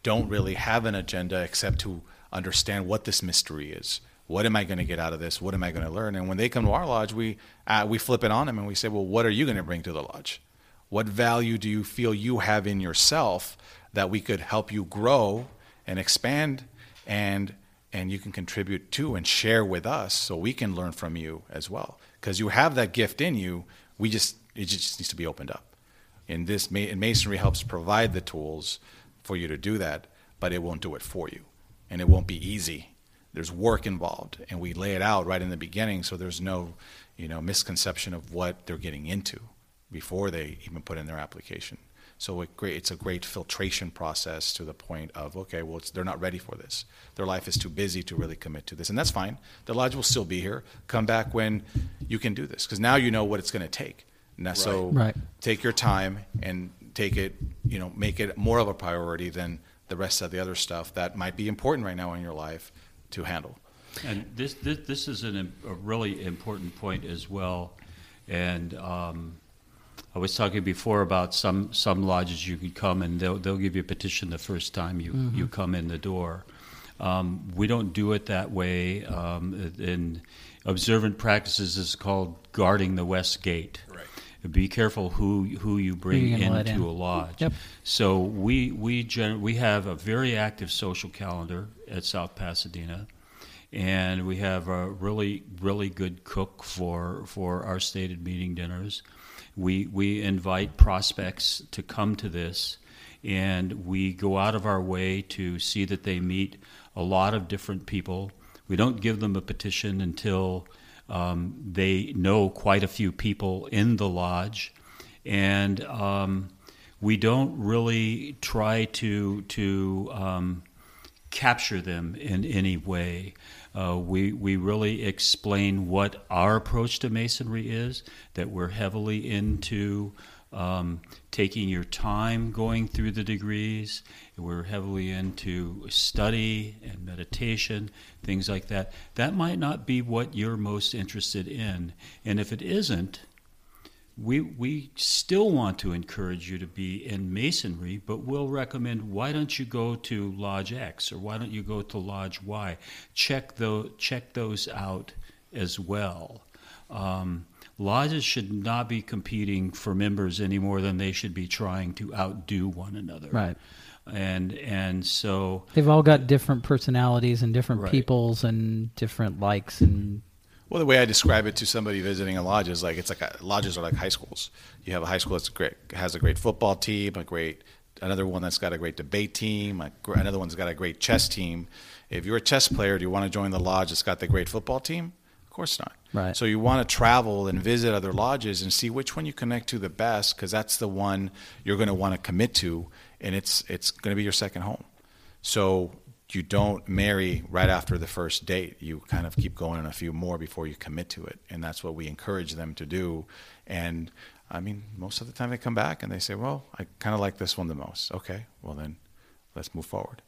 don't really have an agenda except to understand what this mystery is. What am I going to get out of this? What am I going to learn? And when they come to our lodge, we uh, we flip it on them and we say, well, what are you going to bring to the lodge? What value do you feel you have in yourself that we could help you grow and expand and and you can contribute to and share with us so we can learn from you as well. Because you have that gift in you we just it just needs to be opened up. And this and masonry helps provide the tools for you to do that but it won't do it for you. And it won't be easy. There's work involved and we lay it out right in the beginning so there's no you know misconception of what they're getting into before they even put in their application so it great, it's a great filtration process to the point of okay well it's, they're not ready for this their life is too busy to really commit to this and that's fine the lodge will still be here come back when you can do this because now you know what it's going to take and that's so Right. take your time and take it, you know, make it more of a priority than the rest of the other stuff that might be important right now in your life to handle. And this, this, this is an, a really important point as well. And um, I was talking before about some, some lodges you could come and they'll, they'll give you a petition the first time you, you come in the door. Um, we don't do it that way. Um, in observant practices, is called guarding the west gate. Right. Be careful who who you bring let into in. a lodge. Yep. So we we gen- we have a very active social calendar at South Pasadena, and we have a really really good cook for for our stated meeting dinners. We we invite prospects to come to this, and we go out of our way to see that they meet a lot of different people. We don't give them a petition until um, they know quite a few people in the lodge, and um, we don't really try to to um, capture them in any way. Uh, we we really explain what our approach to masonry is. That we're heavily into um, taking your time going through the degrees. We're heavily into study and meditation, things like that. That might not be what you're most interested in, and if it isn't, we we still want to encourage you to be in masonry, but we'll recommend why don't you go to Lodge X or why don't you go to Lodge Y? Check those check those out as well. Um, lodges should not be competing for members any more than they should be trying to outdo one another. Right. And and so They've all got different personalities and different Right. peoples and different likes and Well, the way I describe it to somebody visiting a lodge is like it's like a, lodges are like high schools. You have a high school that's great, has a great football team, a great another one that's got a great debate team, another one's got a great chess team. If you're a chess player, do you want to join the lodge that's got the great football team? Of course not. Right. So you want to travel and visit other lodges and see which one you connect to the best, because that's the one you're going to want to commit to, and it's it's going to be your second home. So you don't marry right after the first date. You kind of keep going on a few more before you commit to it, and that's what we encourage them to do. And I mean, most of the time they come back and they say, "Well, I kind of like this one the most." Okay, well then, let's move forward.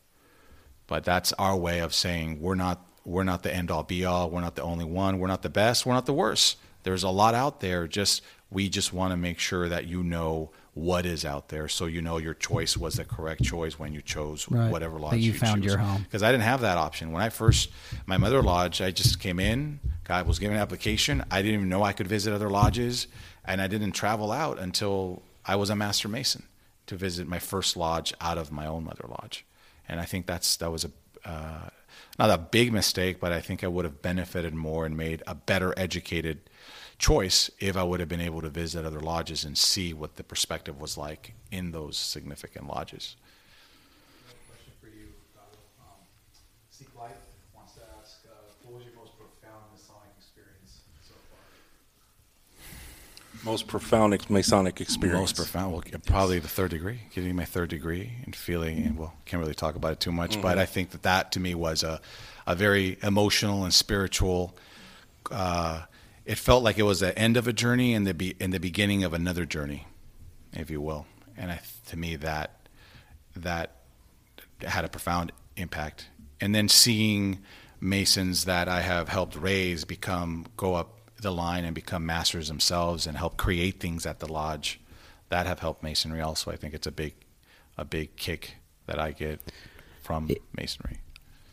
But that's our way of saying we're not we're not the end all be all. We're not the only one. We're not the best. We're not the worst. There's a lot out there. Just we just want to make sure that you know what is out there, so you know your choice was the correct choice when you chose right. whatever lodge that you, you found choose. your home. Because I didn't have that option when I first my mother lodge. I just came in. God was given an application. I didn't even know I could visit other lodges, and I didn't travel out until I was a master mason to visit my first lodge out of my own mother lodge. And I think that's that was a uh, not a big mistake, but I think I would have benefited more and made a better educated choice if I would have been able to visit other lodges and see what the perspective was like in those significant lodges. Question for you, um, Seek Life wants to ask, uh, what was your most profound Masonic experience so far? Most profound Masonic experience. Most profound, well, probably the third degree. Getting my third degree and feeling, and well, can't really talk about it too much, mm-hmm. but I think that that to me was a, a very emotional and spiritual. Uh, it felt like it was the end of a journey and the be, and the beginning of another journey, if you will. And I, to me, that that had a profound impact. And then seeing Masons that I have helped raise become go up the line and become masters themselves and help create things at the lodge that have helped Masonry. Also, I think it's a big a big kick that I get from Masonry.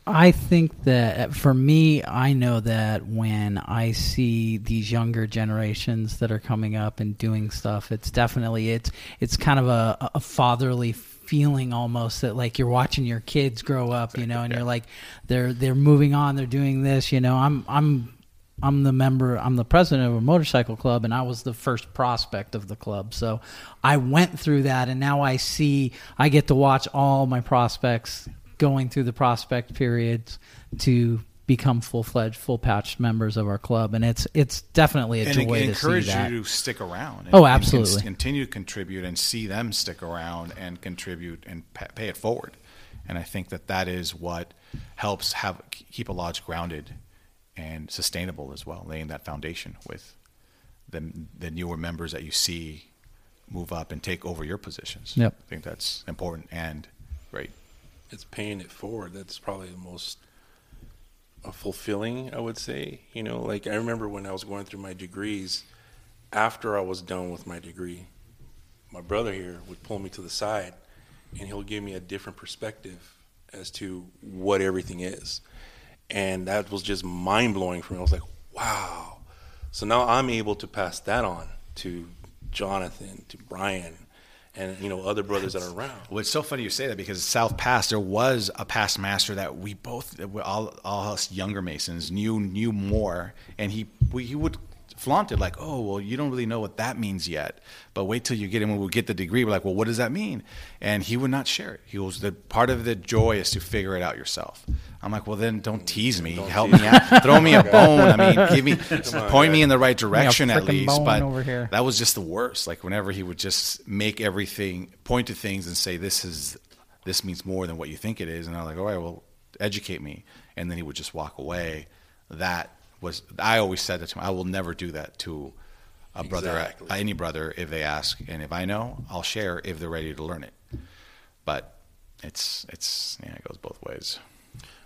I think that for me, I know that when I see these younger generations that are coming up and doing stuff, it's definitely it's it's kind of a, a fatherly feeling almost that like you're watching your kids grow up, you know, and you're like they're they're moving on, they're doing this, you know. I'm I'm I'm the member, I'm the president of a motorcycle club, and I was the first prospect of the club. So I went through that, and now I see, I get to watch all my prospects going through the prospect periods to become full fledged, full patched members of our club, and it's it's definitely a and joy to see that. Encourage you to stick around. And, oh, absolutely. And continue to contribute and see them stick around and contribute and pay it forward. And I think that that is what helps have keep a lodge grounded and sustainable as well, laying that foundation with the the newer members that you see move up and take over your positions. Yep. I think that's important and great it's paying it forward. That's probably the most uh, fulfilling, I would say. You know, like I remember when I was going through my degrees, after I was done with my degree, my brother here would pull me to the side and he'll give me a different perspective as to what everything is. And that was just mind blowing for me. I was like, wow. So now I'm able to pass that on to Jonathan, to Brian, and you know other brothers that are around. Well, it's so funny you say that because South Pass there was a past master that we both all, all us younger Masons knew knew more, and he we, he would flaunt it like, oh, well, you don't really know what that means yet. But wait till you get in when we get the degree. We're like, well, what does that mean? And he would not share it. He was the part of the joy is to figure it out yourself. I'm like, well, then don't tease me. Don't Help tease me out. Throw me a bone. I mean, give me, on, point me in the right direction at least. But that was just the worst. Like whenever he would just make everything, point to things and say, this is, this means more than what you think it is. And I'm like, all right, well, educate me. And then he would just walk away. That was I always said that to him. I will never do that to a brother, exactly. any brother, if they ask, and if I know, I'll share if they're ready to learn it. But it's it's yeah, it goes both ways.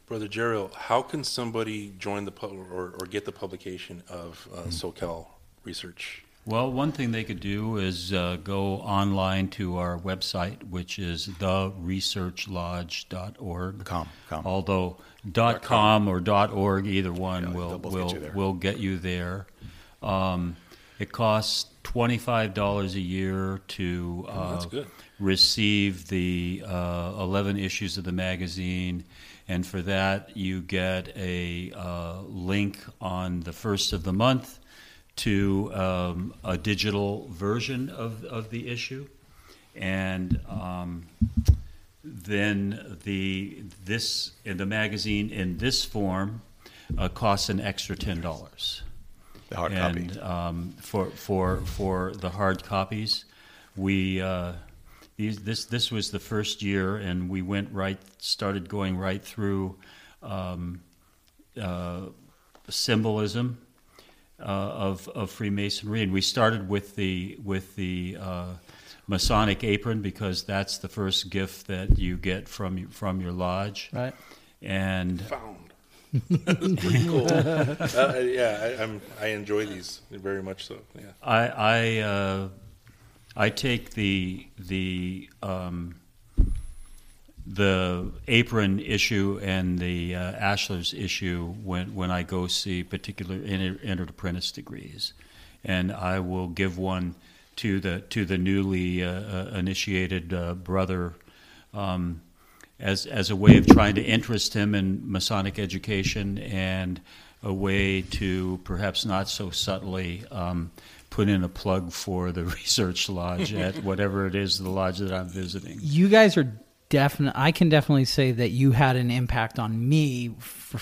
Brother Jeriel, how can somebody join the pub or, or get the publication of uh, mm-hmm. SoCal Research? Well, one thing they could do is uh, go online to our website, which is theresearchlodge.org. Com, com. Although dot com or dot org, either one yeah, will will get will get you there. Um, it costs twenty five dollars a year to uh, oh, receive the uh, eleven issues of the magazine, and for that you get a uh, link on the first of the month to um, a digital version of, of the issue. and um, then the this in the magazine in this form uh, costs an extra ten dollars. The hard copy. and um, for for for the hard copies, we uh, these, this this was the first year, and we went right started going right through um, uh, symbolism uh, of of Freemasonry, and we started with the with the uh, Masonic apron because that's the first gift that you get from from your lodge, Right. and Found. Pretty cool. uh, yeah, I, I'm, I enjoy these very much so. Yeah. I I uh, I take the the um, the apron issue and the uh, Ashlars issue when when I go see particular entered apprentice degrees, and I will give one to the to the newly uh, uh, initiated uh, brother. Um, as as a way of trying to interest him in Masonic education and a way to perhaps not so subtly um, put in a plug for the research lodge at whatever it is the lodge that I'm visiting. You guys are definitely. I can definitely say that you had an impact on me for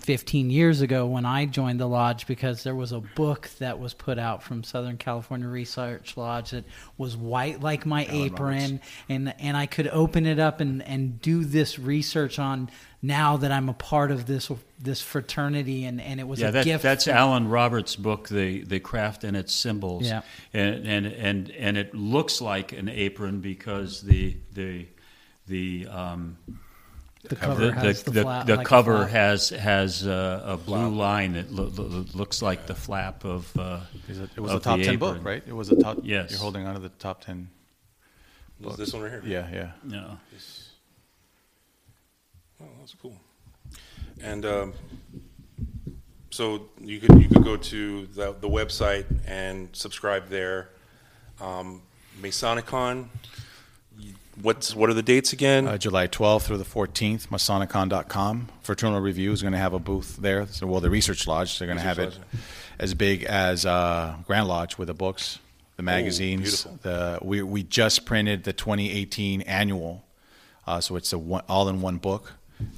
15 years ago when I joined the lodge because there was a book that was put out from Southern California Research Lodge that was white like my apron, and and I could open it up and and do this research on now that I'm a part of this this fraternity, and and it was Yeah, a that, gift. that's from- Allen Roberts' book, the the craft and its symbols. Yeah. and and and and it looks like an apron because the the the um, the cover the, has the, the, flap, the like a cover flap. has has uh, a blue line that lo- lo- looks like the flap of. Uh, It was a- it was a top ten apron. book, right? It was a top. Yes. You're holding onto the top ten. Was this one right here? Yeah, yeah. No. Oh, that's cool. And um, so you could you could go to the, the website and subscribe there. Um, Masonicon. What's what are the dates again? Uh, July 12th through the 14th, Masonicon.com. Fraternal Review is going to have a booth there. So, well, the Research Lodge, they're going to have it as big as uh, Grand Lodge with the books, the magazines. beautiful. the we, we just printed the 2018 annual, uh, so it's a one, all in one book.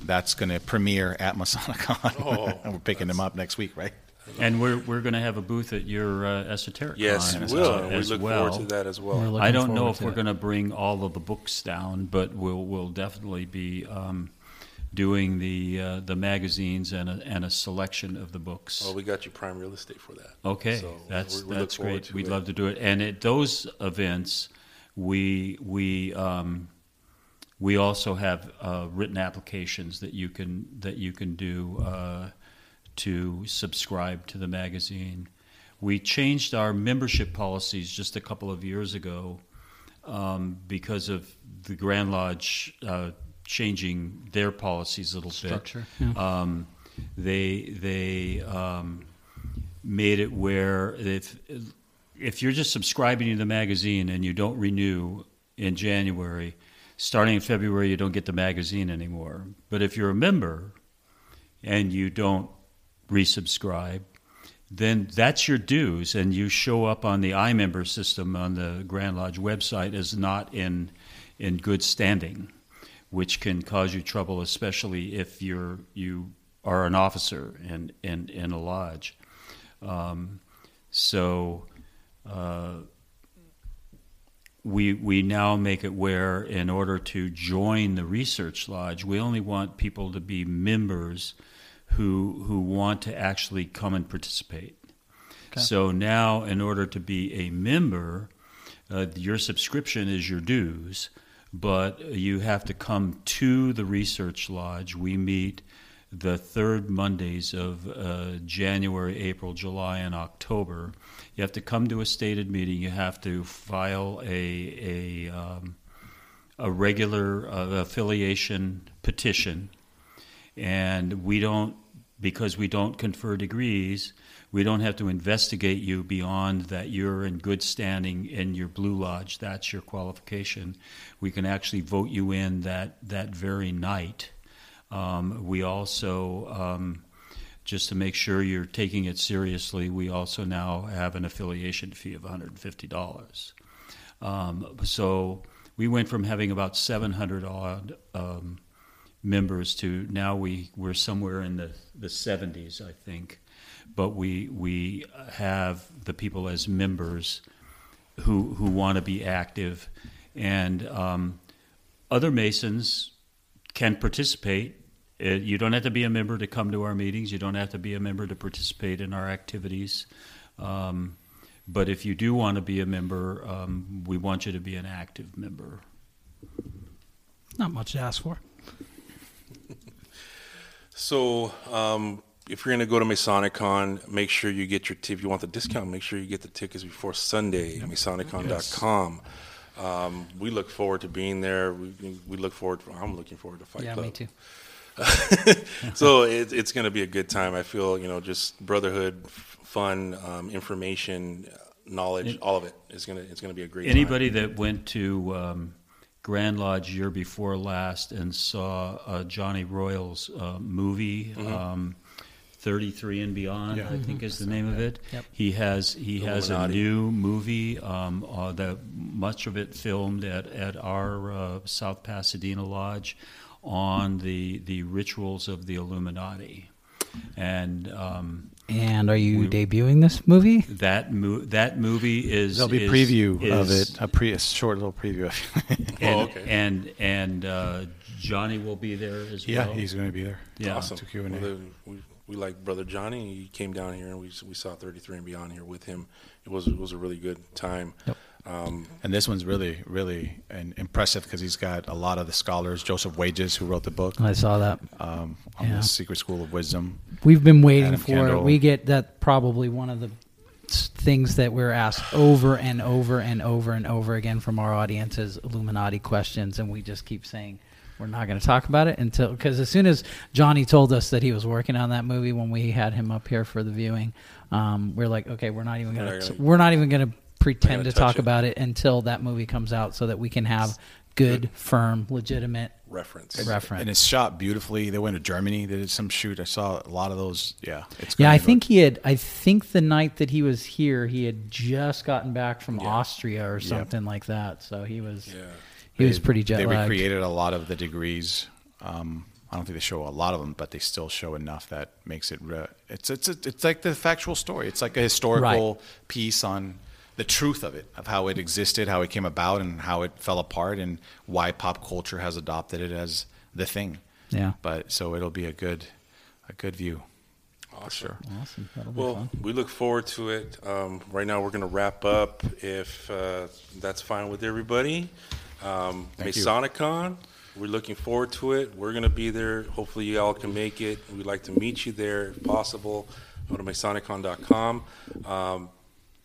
That's going to premiere at Masonicon. Oh, and we're picking them up next week, right? And we're we're going to have a booth at your uh, esoteric yes, con we as, will. uh, we as look well. forward to that as well. I don't know if we're going to bring all of the books down, but we'll we'll definitely be um, doing the uh, the magazines and a, and a selection of the books. Well, we got you prime real estate for that. Okay, So that's we- we that's forward great. We'd it. love to do it. And at those events, we we um, we also have uh, written applications that you can that you can do uh, to subscribe to the magazine. We changed our membership policies just a couple of years ago um, because of the Grand Lodge uh, changing their policies a little Structure, bit. Um, they they um, made it where if if you're just subscribing to the magazine and you don't renew in January, starting in February you don't get the magazine anymore. But if you're a member and you don't resubscribe, then that's your dues, and you show up on the iMember system on the Grand Lodge website as not in in good standing, which can cause you trouble, especially if you're you are an officer in in, in a lodge. Um, so. Uh, we we now make it where in order to join the research lodge we only want people to be members who who want to actually come and participate so now in order to be a member uh, your subscription is your dues but you have to come to the research lodge we meet the third Mondays of uh, January, April, July, and October. You have to come to a stated meeting. You have to file a a, um, a regular uh, affiliation petition, and we don't because we don't confer degrees. We don't have to investigate you beyond that you're in good standing in your Blue Lodge. That's your qualification. We can actually vote you in that, that very night. Um, we also, um, just to make sure you're taking it seriously, we also now have an affiliation fee of $150. Um, so we went from having about 700 odd um, members to now we we're somewhere in the the 70s, I think. But we we have the people as members who who want to be active, and um, other Masons can participate. Uh, you don't have to be a member to come to our meetings. You don't have to be a member to participate in our activities. Um, but if you do want to be a member, um, we want you to be an active member. Not much to ask for. So, um, if you're going to go to MasoniCon, make sure you get your, t- if you want the discount, make sure you get the tickets before Sunday, MasoniCon.com. Um, we look forward to being there. We, we look forward, I'm looking forward to Fight yeah, Club. me too. so it, it's going to be a good time. I feel, you know, just brotherhood, f- fun, um, information, knowledge, It- all of it is going to, it's going to be a great Anybody that went to um, Grand Lodge year before last and saw uh, Johnny Royals uh, movie, um, 33 and Beyond, Yeah. I think is the name of it. Yep. He has he has a new movie. Um, uh, that much of it filmed at at our uh, South Pasadena Lodge on the the rituals of the Illuminati, and. Um, And are you We- debuting this movie? that mo- that movie is There'll be is- preview of it, a pre, a short little preview. of it. and, Oh, okay. And and uh, Johnny will be there as yeah, well. he's going to be there. yeah. Awesome. to Q&A. Well, the- we, we like brother Johnny. He came down here and we we saw 33 and Beyond here with him. It was it was a really good time. Yep. Um, And this one's really, really an impressive because he's got a lot of the scholars. Josef Wäges, who wrote the book I saw that. um, on Yeah. the Secret School of Wisdom. We've been waiting Adam for it. We get that probably one of the things that we're asked over and over and over and over again from our audience is Illuminati questions, and we just keep saying we're not going to talk about it until because as soon as Johnny told us that he was working on that movie when we had him up here for the viewing, um, we're like, okay, we're not even We're going not to gonna- we're not even going to pretend gonna talk it. about it until that movie comes out, so that we can have good, firm, legitimate reference. reference. And it's shot beautifully. They went to Germany. They did some shoot. I saw a lot of those. Yeah, it's Yeah, gonna I look- think he had. I think the night that he was here, he had just gotten back from Yeah. Austria or something like that. So he was. Yeah. He was pretty jet They lagged. recreated a lot of the degrees. Um, I don't think they show a lot of them, but they still show enough that makes it. Re- it's it's it's like the factual story. It's like a historical piece on the truth of it, of how it existed, how it came about, and how it fell apart, and why pop culture has adopted it as the thing. Yeah. But so it'll be a good, a good view. Awesome. sure. Awesome. That'll be Well, fun. we look forward to it. Um, right now, we're going to wrap up if uh, that's fine with everybody. Um, Thank you. We're looking forward to it. We're going to be there. Hopefully, you all can make it. We'd like to meet you there if possible. Go to Masonicon.com. Um,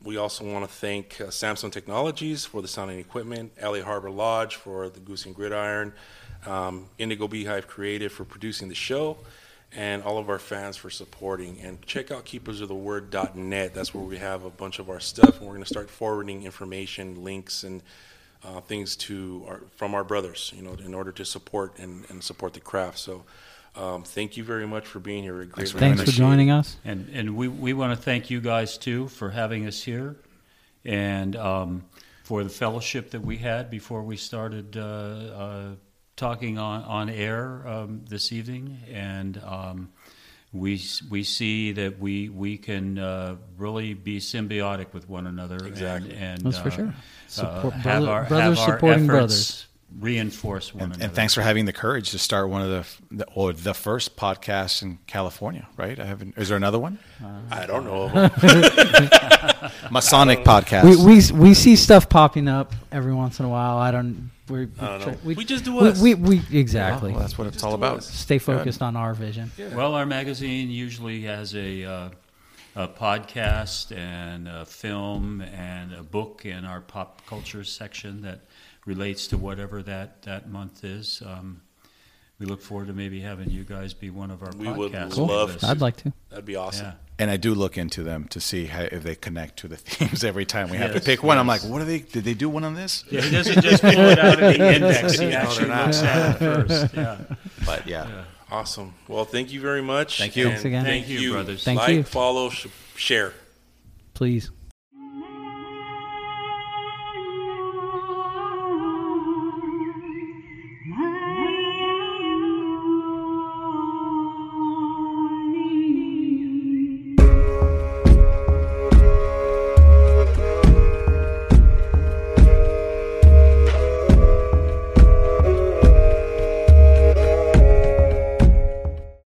we also want to thank uh, Samsung Technologies for the sounding equipment, LA Harbor Lodge for the Goose and Gridiron, um, Indigo Beehive Creative for producing the show, and all of our fans for supporting. And check out keepersoftheword.net. That's where we have a bunch of our stuff, and we're going to start forwarding information, links, and uh, things to our, from our brothers, you know, in order to support and, and support the craft. So, um, thank you very much for being here. We Thanks for Thanks for joining us. And and we, we want to thank you guys too for having us here, and um, for the fellowship that we had before we started uh, uh, talking on on air um, this evening, and um, we we see that we we can uh, really be symbiotic with one another. Exactly. and, and That's for uh, sure. Support- uh, have brother- our brothers have our supporting efforts brothers. Reinforce one And, another. and thanks for having the courage to start one of the, the or the first podcast in California, right? I haven't. Is there another one? I don't know. Masonic podcast. We, we we see stuff popping up every once in a while. I don't. We're, don't. We, We just do we, us. we, we exactly Well, that's what it's all about. us. stay focused on our vision. Well, our magazine usually has a, uh, a podcast and a film and a book in our pop culture section that relates to whatever that, that month is. Um, we look forward to maybe having you guys be one of our We would podcast Cool. love hosts. I'd like to. That'd be awesome. Yeah. And I do look into them to see how, if they connect to the themes every time we have Yes, to pick one. I'm like, what are they? Did they do one on this? Yeah, he doesn't just pull it out of the index. He No, actually they're not. looks at it first. Yeah. But yeah, Yeah. Awesome. Well, thank you very much. Thank you. Thanks again. Thank Thank you, you, brothers. Thank like, you. follow, sh- share. Please.